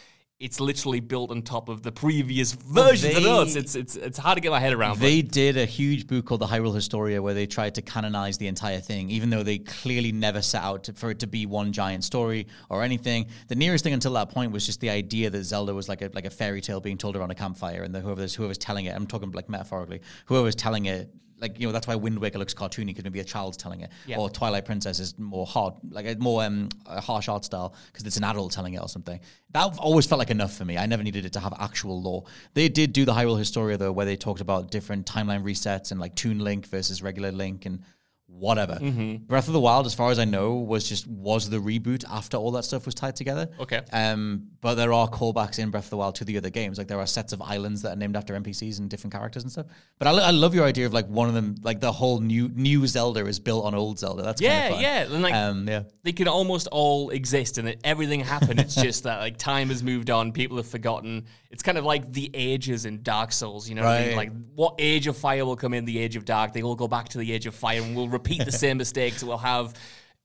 Speaker 2: it's literally built on top of the previous versions. I don't know it's, it's it's hard to get my head around. but-
Speaker 1: They did a huge book called the Hyrule Historia where they tried to canonize the entire thing, even though they clearly never set out to, for it to be one giant story or anything. The nearest thing until that point was just the idea that Zelda was like a like a fairy tale being told around a campfire, and that whoever's whoever's telling it, I'm talking like metaphorically, whoever's telling it. Like you know, that's why Wind Waker looks cartoony because maybe a child's telling it,
Speaker 2: Yeah.
Speaker 1: or Twilight Princess is more hard, like a more um, a harsh art style because it's an adult telling it or something. That always felt like enough for me. I never needed it to have actual lore. They did do the Hyrule Historia though, where they talked about different timeline resets and like Toon Link versus regular Link and whatever.
Speaker 2: Mm-hmm.
Speaker 1: Breath of the Wild, as far as I know, was just was the reboot after all that stuff was tied together.
Speaker 2: Okay.
Speaker 1: Um, but there are callbacks in Breath of the Wild to the other games. Like there are sets of islands that are named after NPCs and different characters and stuff. But I, I love your idea of like one of them, like the whole new new Zelda is built on old Zelda. That's
Speaker 2: yeah,
Speaker 1: fun.
Speaker 2: yeah, and like
Speaker 1: Um, yeah.
Speaker 2: they can almost all exist and everything happened. It's just that like time has moved on, people have forgotten. It's kind of like the ages in Dark Souls, you know what I mean? Like what age of fire will come in, the age of dark, they all go back to the age of fire and we'll repeat the *laughs* same mistakes. We'll have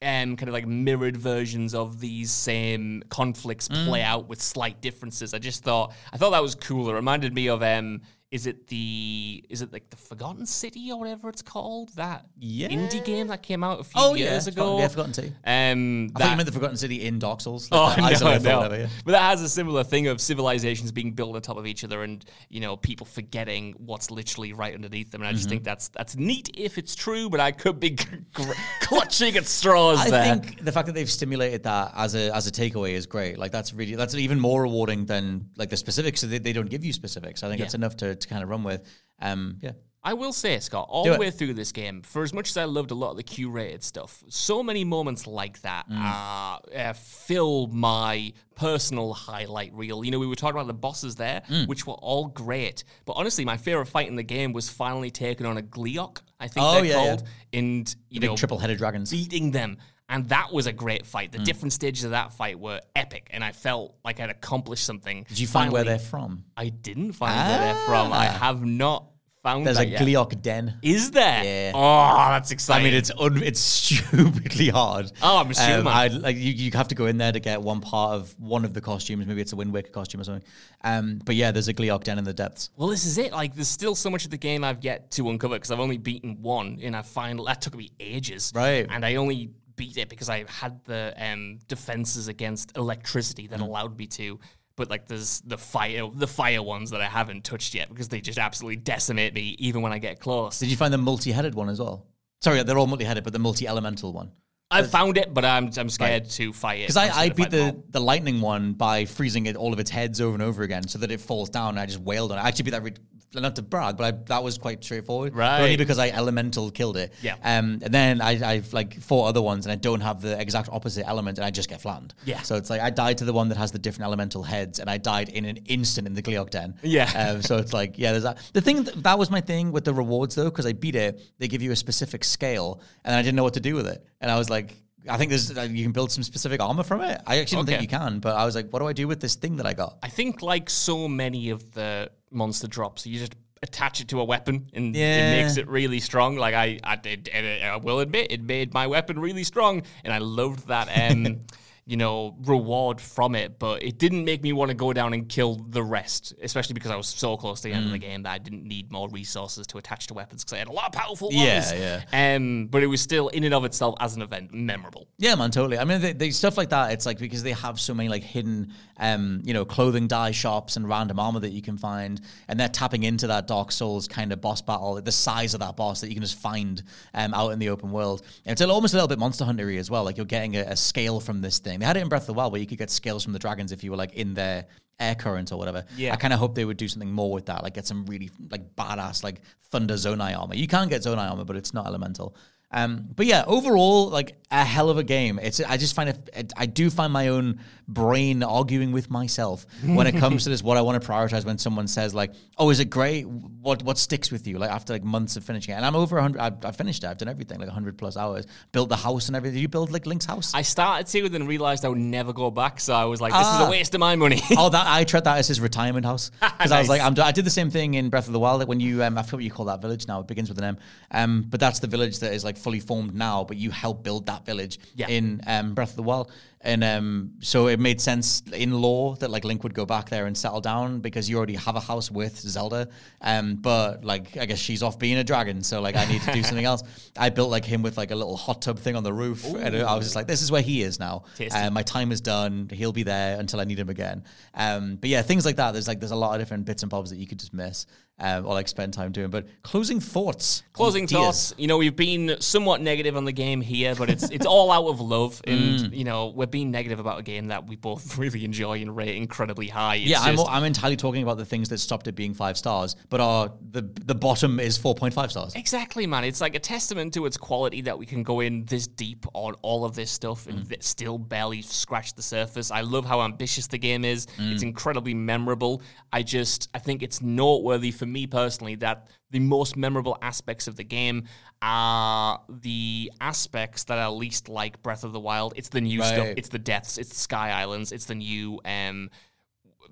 Speaker 2: um, kind of like mirrored versions of these same conflicts play out with slight differences. I just thought I thought that was cool. It reminded me of um is it the is it like the Forgotten City or whatever it's called? That
Speaker 1: Yeah.
Speaker 2: indie game that came out a few
Speaker 1: Oh,
Speaker 2: years
Speaker 1: Forgotten-
Speaker 2: ago.
Speaker 1: yeah, Forgotten City.
Speaker 2: Um,
Speaker 1: I thought you meant the Forgotten City in Dark Souls.
Speaker 2: Oh
Speaker 1: Like that *laughs*
Speaker 2: no, no.
Speaker 1: whatever, yeah.
Speaker 2: But that has a similar thing of civilizations being built on top of each other, and you know people forgetting what's literally right underneath them. And I just
Speaker 1: Mhm.
Speaker 2: think that's that's neat if it's true, but I could be *laughs* clutching at straws there.
Speaker 1: I
Speaker 2: there.
Speaker 1: think the fact that they've stimulated that as a as a takeaway is great. Like that's really that's even more rewarding than like the specifics. So they, they don't give you specifics. I think
Speaker 2: Yeah.
Speaker 1: that's enough to, to kind of run with. Um, yeah.
Speaker 2: I will say, Scott, all
Speaker 1: Do
Speaker 2: the
Speaker 1: it.
Speaker 2: way through this game, for as much as I loved a lot of the curated stuff, so many moments like that
Speaker 1: Mm.
Speaker 2: uh, uh, fill my personal highlight reel. You know, we were talking about the bosses there,
Speaker 1: Mm.
Speaker 2: which were all great. But honestly, my favorite fight in the game was finally taking on a Gleok, I think
Speaker 1: Oh,
Speaker 2: they're
Speaker 1: yeah,
Speaker 2: called,
Speaker 1: yeah.
Speaker 2: and you
Speaker 1: The
Speaker 2: know,
Speaker 1: triple-headed dragons.
Speaker 2: beating them. And that was a great fight. The
Speaker 1: Mm.
Speaker 2: different stages of that fight were epic, and I felt like I'd accomplished something.
Speaker 1: Did you find where they're from?
Speaker 2: I didn't find where they're from. I
Speaker 1: Ah.
Speaker 2: have not found
Speaker 1: There's a
Speaker 2: yet.
Speaker 1: Gleok den.
Speaker 2: Is there?
Speaker 1: Yeah.
Speaker 2: Oh, that's exciting.
Speaker 1: I mean, it's un- it's *laughs* stupidly hard.
Speaker 2: Oh, I'm assuming.
Speaker 1: Um, I'd, like you, you have to go in there to get one part of one of the costumes. Maybe it's a Wind Waker costume or something. Um, but yeah, there's a Gleok den in the depths.
Speaker 2: well, this is it. Like, there's still so much of the game I've yet to uncover because I've only beaten one, and I find that took me ages.
Speaker 1: Right.
Speaker 2: And I only beat it because I had the um, defenses against electricity
Speaker 1: Mm.
Speaker 2: that allowed me to. But like, there's the fire, the fire ones that I haven't touched yet because they just absolutely decimate me even when I get close.
Speaker 1: Did you find the multi-headed one as well? Sorry, they're all multi-headed, but the multi-elemental one.
Speaker 2: I found it, but I'm I'm scared to fight it.
Speaker 1: Because I, I beat the, the lightning one by freezing it all of its heads over and over again so that it falls down. And I just wailed on it. I actually beat that, re- not to brag, but I, that was quite straightforward.
Speaker 2: Right.
Speaker 1: only because I elemental killed it.
Speaker 2: Yeah.
Speaker 1: Um, and then I, I've like four other ones and I don't have the exact opposite element and I just get flattened.
Speaker 2: Yeah.
Speaker 1: So it's like I died to the one that has the different elemental heads and I died in an instant in the Gleok Den.
Speaker 2: Yeah.
Speaker 1: Um, so it's like, yeah, there's that. The thing, that, that was my thing with the rewards though, because I beat it, they give you a specific scale and I didn't know what to do with it. And I was like, I think there's you can build some specific armor from it. I actually don't think you can, but I was like, what do I do with this thing that I got?
Speaker 2: I think like so many of the monster drops, you just attach it to a weapon and
Speaker 1: Yeah.
Speaker 2: it makes it really strong. Like I, I did, I will admit, it made my weapon really strong, and I loved that. Um, *laughs* you know, reward from it, but it didn't make me want to go down and kill the rest, especially because I was so close to the end of the game that I didn't need more resources to attach to weapons because I had a lot of powerful ones.
Speaker 1: Yeah,
Speaker 2: yeah. Um, but it was still, in and of itself, as an event, memorable.
Speaker 1: Yeah, man, totally. I mean, they, they, stuff like that. It's like because they have so many like hidden, um, you know, clothing dye shops and random armor that you can find, and they're tapping into that Dark Souls kind of boss battle, the size of that boss that you can just find um, out in the open world. And it's almost a little bit Monster Huntery as well. Like you're getting a, a scale from this thing. They had it in Breath of the Wild where you could get scales from the dragons if you were like in their air current or whatever.
Speaker 2: Yeah.
Speaker 1: I kind of hope they would do something more with that, like get some really like badass like Thunder Zonai armor. You can get Zonai armor, but it's not elemental. Um, but yeah, overall, like a hell of a game. It's I just find it, it I do find my own brain arguing with myself when it comes to this. What I want to prioritize when someone says like, "Oh, is it great? What what sticks with you?" Like after like months of finishing it, and I'm over hundred. I, I finished it. I've done everything like hundred plus hours. Built the house and everything. Did you build like Link's house?
Speaker 2: I started to, then realized I would never go back. So I was like, this is
Speaker 1: Ah.
Speaker 2: a waste of my money. *laughs*
Speaker 1: oh, that I treat that as his retirement house *laughs* because I was like, I'm, I did the same thing in Breath of the Wild. Like when you, um, I forget what you call that village now. It begins with an M. Um, but that's the village that is like fully formed now. But you help build that village
Speaker 2: Yeah.
Speaker 1: in um, Breath of the Wild, and um, so it made sense in lore that like Link would go back there and settle down because you already have a house with Zelda. Um, but like I guess she's off being a dragon, so like I need to do *laughs* something else. I built like him with like a little hot tub thing on the roof, and I was just like, this is where he is now. Um, my time is done. He'll be there until I need him again. Um, but yeah, things like that. There's like there's a lot of different bits and bobs that you could just miss um, or like spend time doing. But closing thoughts.
Speaker 2: Closing thoughts. You know, we've been somewhat negative on the game here, but it's it's all out of love, and
Speaker 1: Mm.
Speaker 2: you know, we're being negative about a game that we both *laughs* really enjoy and rate incredibly high. It's
Speaker 1: Yeah, I'm,
Speaker 2: just-
Speaker 1: I'm entirely talking about the things that stopped it being five stars, but are the the bottom is four point five stars.
Speaker 2: Exactly, man. It's like a testament to its quality that we can go in this deep on all of this stuff and mm. th- still barely scratch the surface. I love how ambitious the game is. It's mm. incredibly memorable. I just, I think it's noteworthy for me personally that the most memorable aspects of the game are the aspects that are least like Breath of the Wild. It's the new stuff. It's the depths. It's the Sky Islands. It's the new um,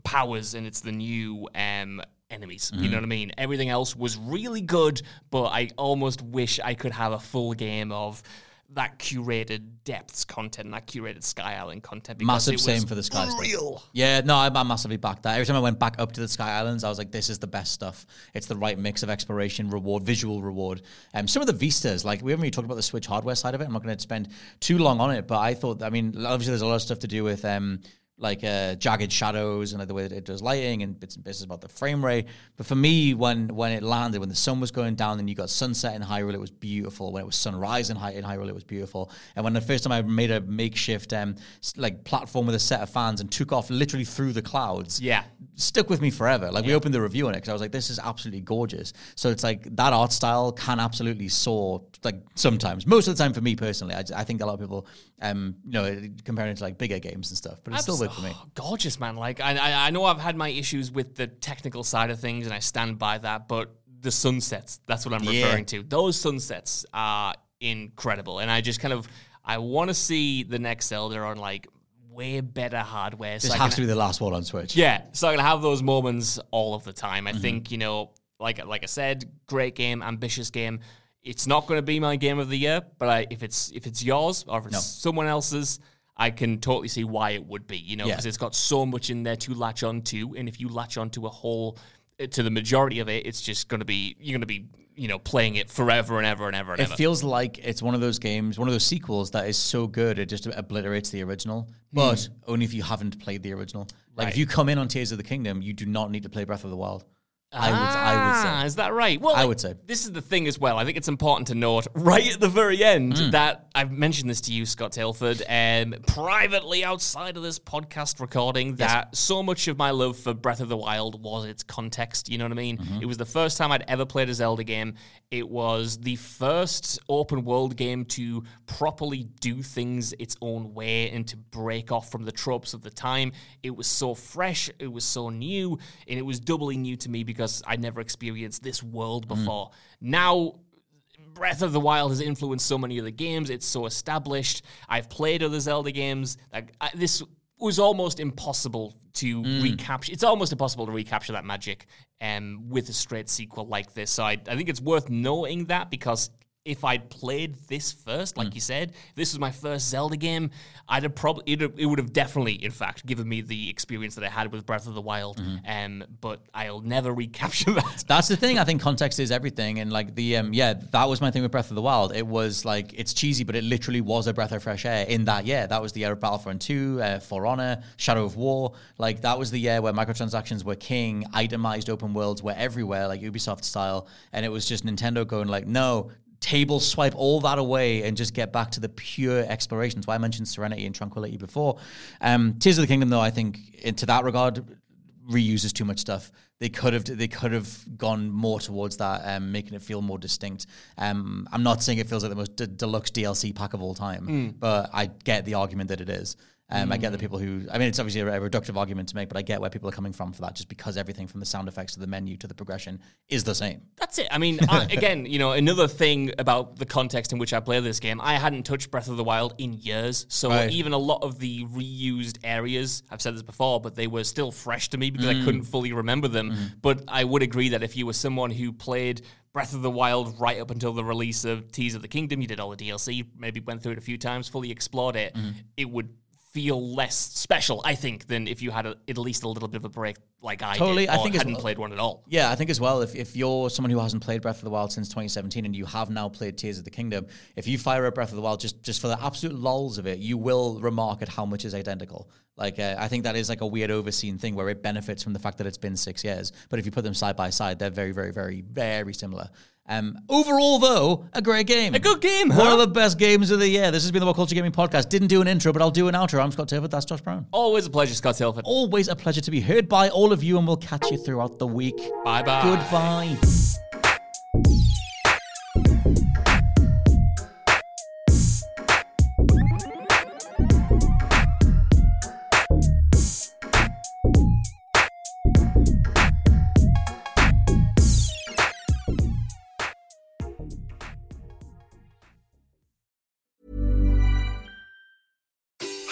Speaker 2: powers and it's the new um enemies. You know what I mean? Everything else was really good, but I almost wish I could have a full game of that curated depths content, that curated Sky Island content. Because
Speaker 1: Massive
Speaker 2: it was
Speaker 1: same for the Sky stuff. Yeah, no, I, I massively backed that. Every time I went back up to the Sky Islands, I was like, this is the best stuff. It's the right mix of exploration, reward, visual reward. Um, some of the vistas, like we haven't really talked about the Switch hardware side of it. I'm not going to spend too long on it, but I thought, I mean, obviously there's a lot of stuff to do with um, like uh, jagged shadows and like the way that it does lighting and bits and pieces about the frame rate. But for me, when when it landed, when the sun was going down and you got sunset in Hyrule, it was beautiful. When it was sunrise in, Hy- in Hyrule, it was beautiful. And when the first time I made a makeshift um, like platform with a set of fans and took off literally through the clouds,
Speaker 2: Yeah.
Speaker 1: stuck with me forever. Like we opened the review on it because I was like, this is absolutely gorgeous. So it's like that art style can absolutely soar. Like sometimes, most of the time for me personally, I, I think a lot of people, um, you know, comparing it to like bigger games and stuff, but it's still Worked for me.
Speaker 2: oh, gorgeous, man. Like I, I, I know I've had my issues with the technical side of things, and I stand by that. But the sunsets, that's what I'm
Speaker 1: Yeah.
Speaker 2: referring to. Those sunsets are incredible, and I just kind of I want to see the next Zelda on like way better hardware.
Speaker 1: This
Speaker 2: so
Speaker 1: has to be the last one on Switch.
Speaker 2: yeah, so I'm gonna have those moments all of the time. I
Speaker 1: Mm-hmm.
Speaker 2: think you know, like like I said, great game, ambitious game. It's not going to be my game of the year, but I, if it's if it's yours or if it's
Speaker 1: No.
Speaker 2: someone else's, I can totally see why it would be. You know,
Speaker 1: Yeah.
Speaker 2: because it's got so much in there to latch on to, and if you latch onto a whole uh, to the majority of it, it's just going to be you're going to be you know playing it forever and ever and ever and ever.
Speaker 1: It
Speaker 2: ever.
Speaker 1: feels like it's one of those games, one of those sequels that is so good it just obliterates the original, but only if you haven't played the original. Like if you come in on Tears of the Kingdom, you do not need to play Breath of the Wild. I would, I would
Speaker 2: Ah,
Speaker 1: say.
Speaker 2: Is that right? Well,
Speaker 1: I would say.
Speaker 2: this is the thing as well. I think it's important to note right at the very end
Speaker 1: Hmm.
Speaker 2: that I've mentioned this to you, Scott Tailford, um, privately outside of this podcast recording. That so much of my love for Breath of the Wild was its context. You know what I mean?
Speaker 1: Mm-hmm.
Speaker 2: It was the first time I'd ever played a Zelda game. It was the first open world game to properly do things its own way and to break off from the tropes of the time. It was so fresh, it was so new, and it was doubly new to me because I'd never experienced this world before. Now, Breath of the Wild has influenced so many other games. It's so established. I've played other Zelda games. Like I, this was almost impossible to recapture. It's almost impossible to recapture that magic um, with a straight sequel like this. So I, I think it's worth noting that because if I'd played this first, like you said, if this was my first Zelda game, I'd have probably it, it would have definitely, in fact, given me the experience that I had with Breath of the Wild. Um, but I'll never *laughs* recapture that.
Speaker 1: That's the thing. I think context is everything, and like the um, yeah, that was my thing with Breath of the Wild. It was like it's cheesy, but it literally was a breath of fresh air. In that year, that was the year of Battlefront Two, uh, For Honor, Shadow of War. Like that was the year where microtransactions were king, itemized open worlds were everywhere, like Ubisoft style, and it was just Nintendo going like, no. Table swipe all that away and just get back to the pure exploration. That's why I mentioned Serenity and Tranquility before. Um, Tears of the Kingdom, though, I think into that regard, reuses too much stuff. They could have they could have gone more towards that, um, making it feel more distinct. Um, I'm not saying it feels like the most d- deluxe DLC pack of all time, but I get the argument that it is. Um, I get the mm. people who, I mean, it's obviously a, a reductive argument to make, but I get where people are coming from for that, just because everything from the sound effects to the menu to the progression is the same.
Speaker 2: That's it. I mean, I, *laughs* again, you know, another thing about the context in which I play this game, I hadn't touched Breath of the Wild in years. So
Speaker 1: Right.
Speaker 2: even a lot of the reused areas, I've said this before, but they were still fresh to me because I mm. couldn't fully remember them. Mm-hmm. But I would agree that if you were someone who played Breath of the Wild right up until the release of Tears of the Kingdom, you did all the DLC, maybe went through it a few times, fully explored it, mm-hmm. it would feel less special, I think, than if you had a, at least a little bit of a break like I
Speaker 1: Totally,
Speaker 2: did,
Speaker 1: I think
Speaker 2: hadn't played one at all.
Speaker 1: Yeah, I think as well, if, if you're someone who hasn't played Breath of the Wild since 2017 and you have now played Tears of the Kingdom, if you fire up Breath of the Wild just, just for the absolute lulls of it, you will remark at how much is identical. Like, uh, I think that is like a weird overseen thing where it benefits from the fact that it's been six years. But if you put them side by side, they're very, very, very, very similar. Um, overall, though, a great game.
Speaker 2: A good game,
Speaker 1: One
Speaker 2: huh?
Speaker 1: of the best games of the year. This has been the What Culture Gaming Podcast. Didn't do an intro, but I'll do an outro. I'm Scott Tailford. That's Josh Brown.
Speaker 2: Always a pleasure, Scott Tailford.
Speaker 1: Always a pleasure to be heard by all of you, and we'll catch you throughout the week.
Speaker 2: Bye bye.
Speaker 1: Goodbye.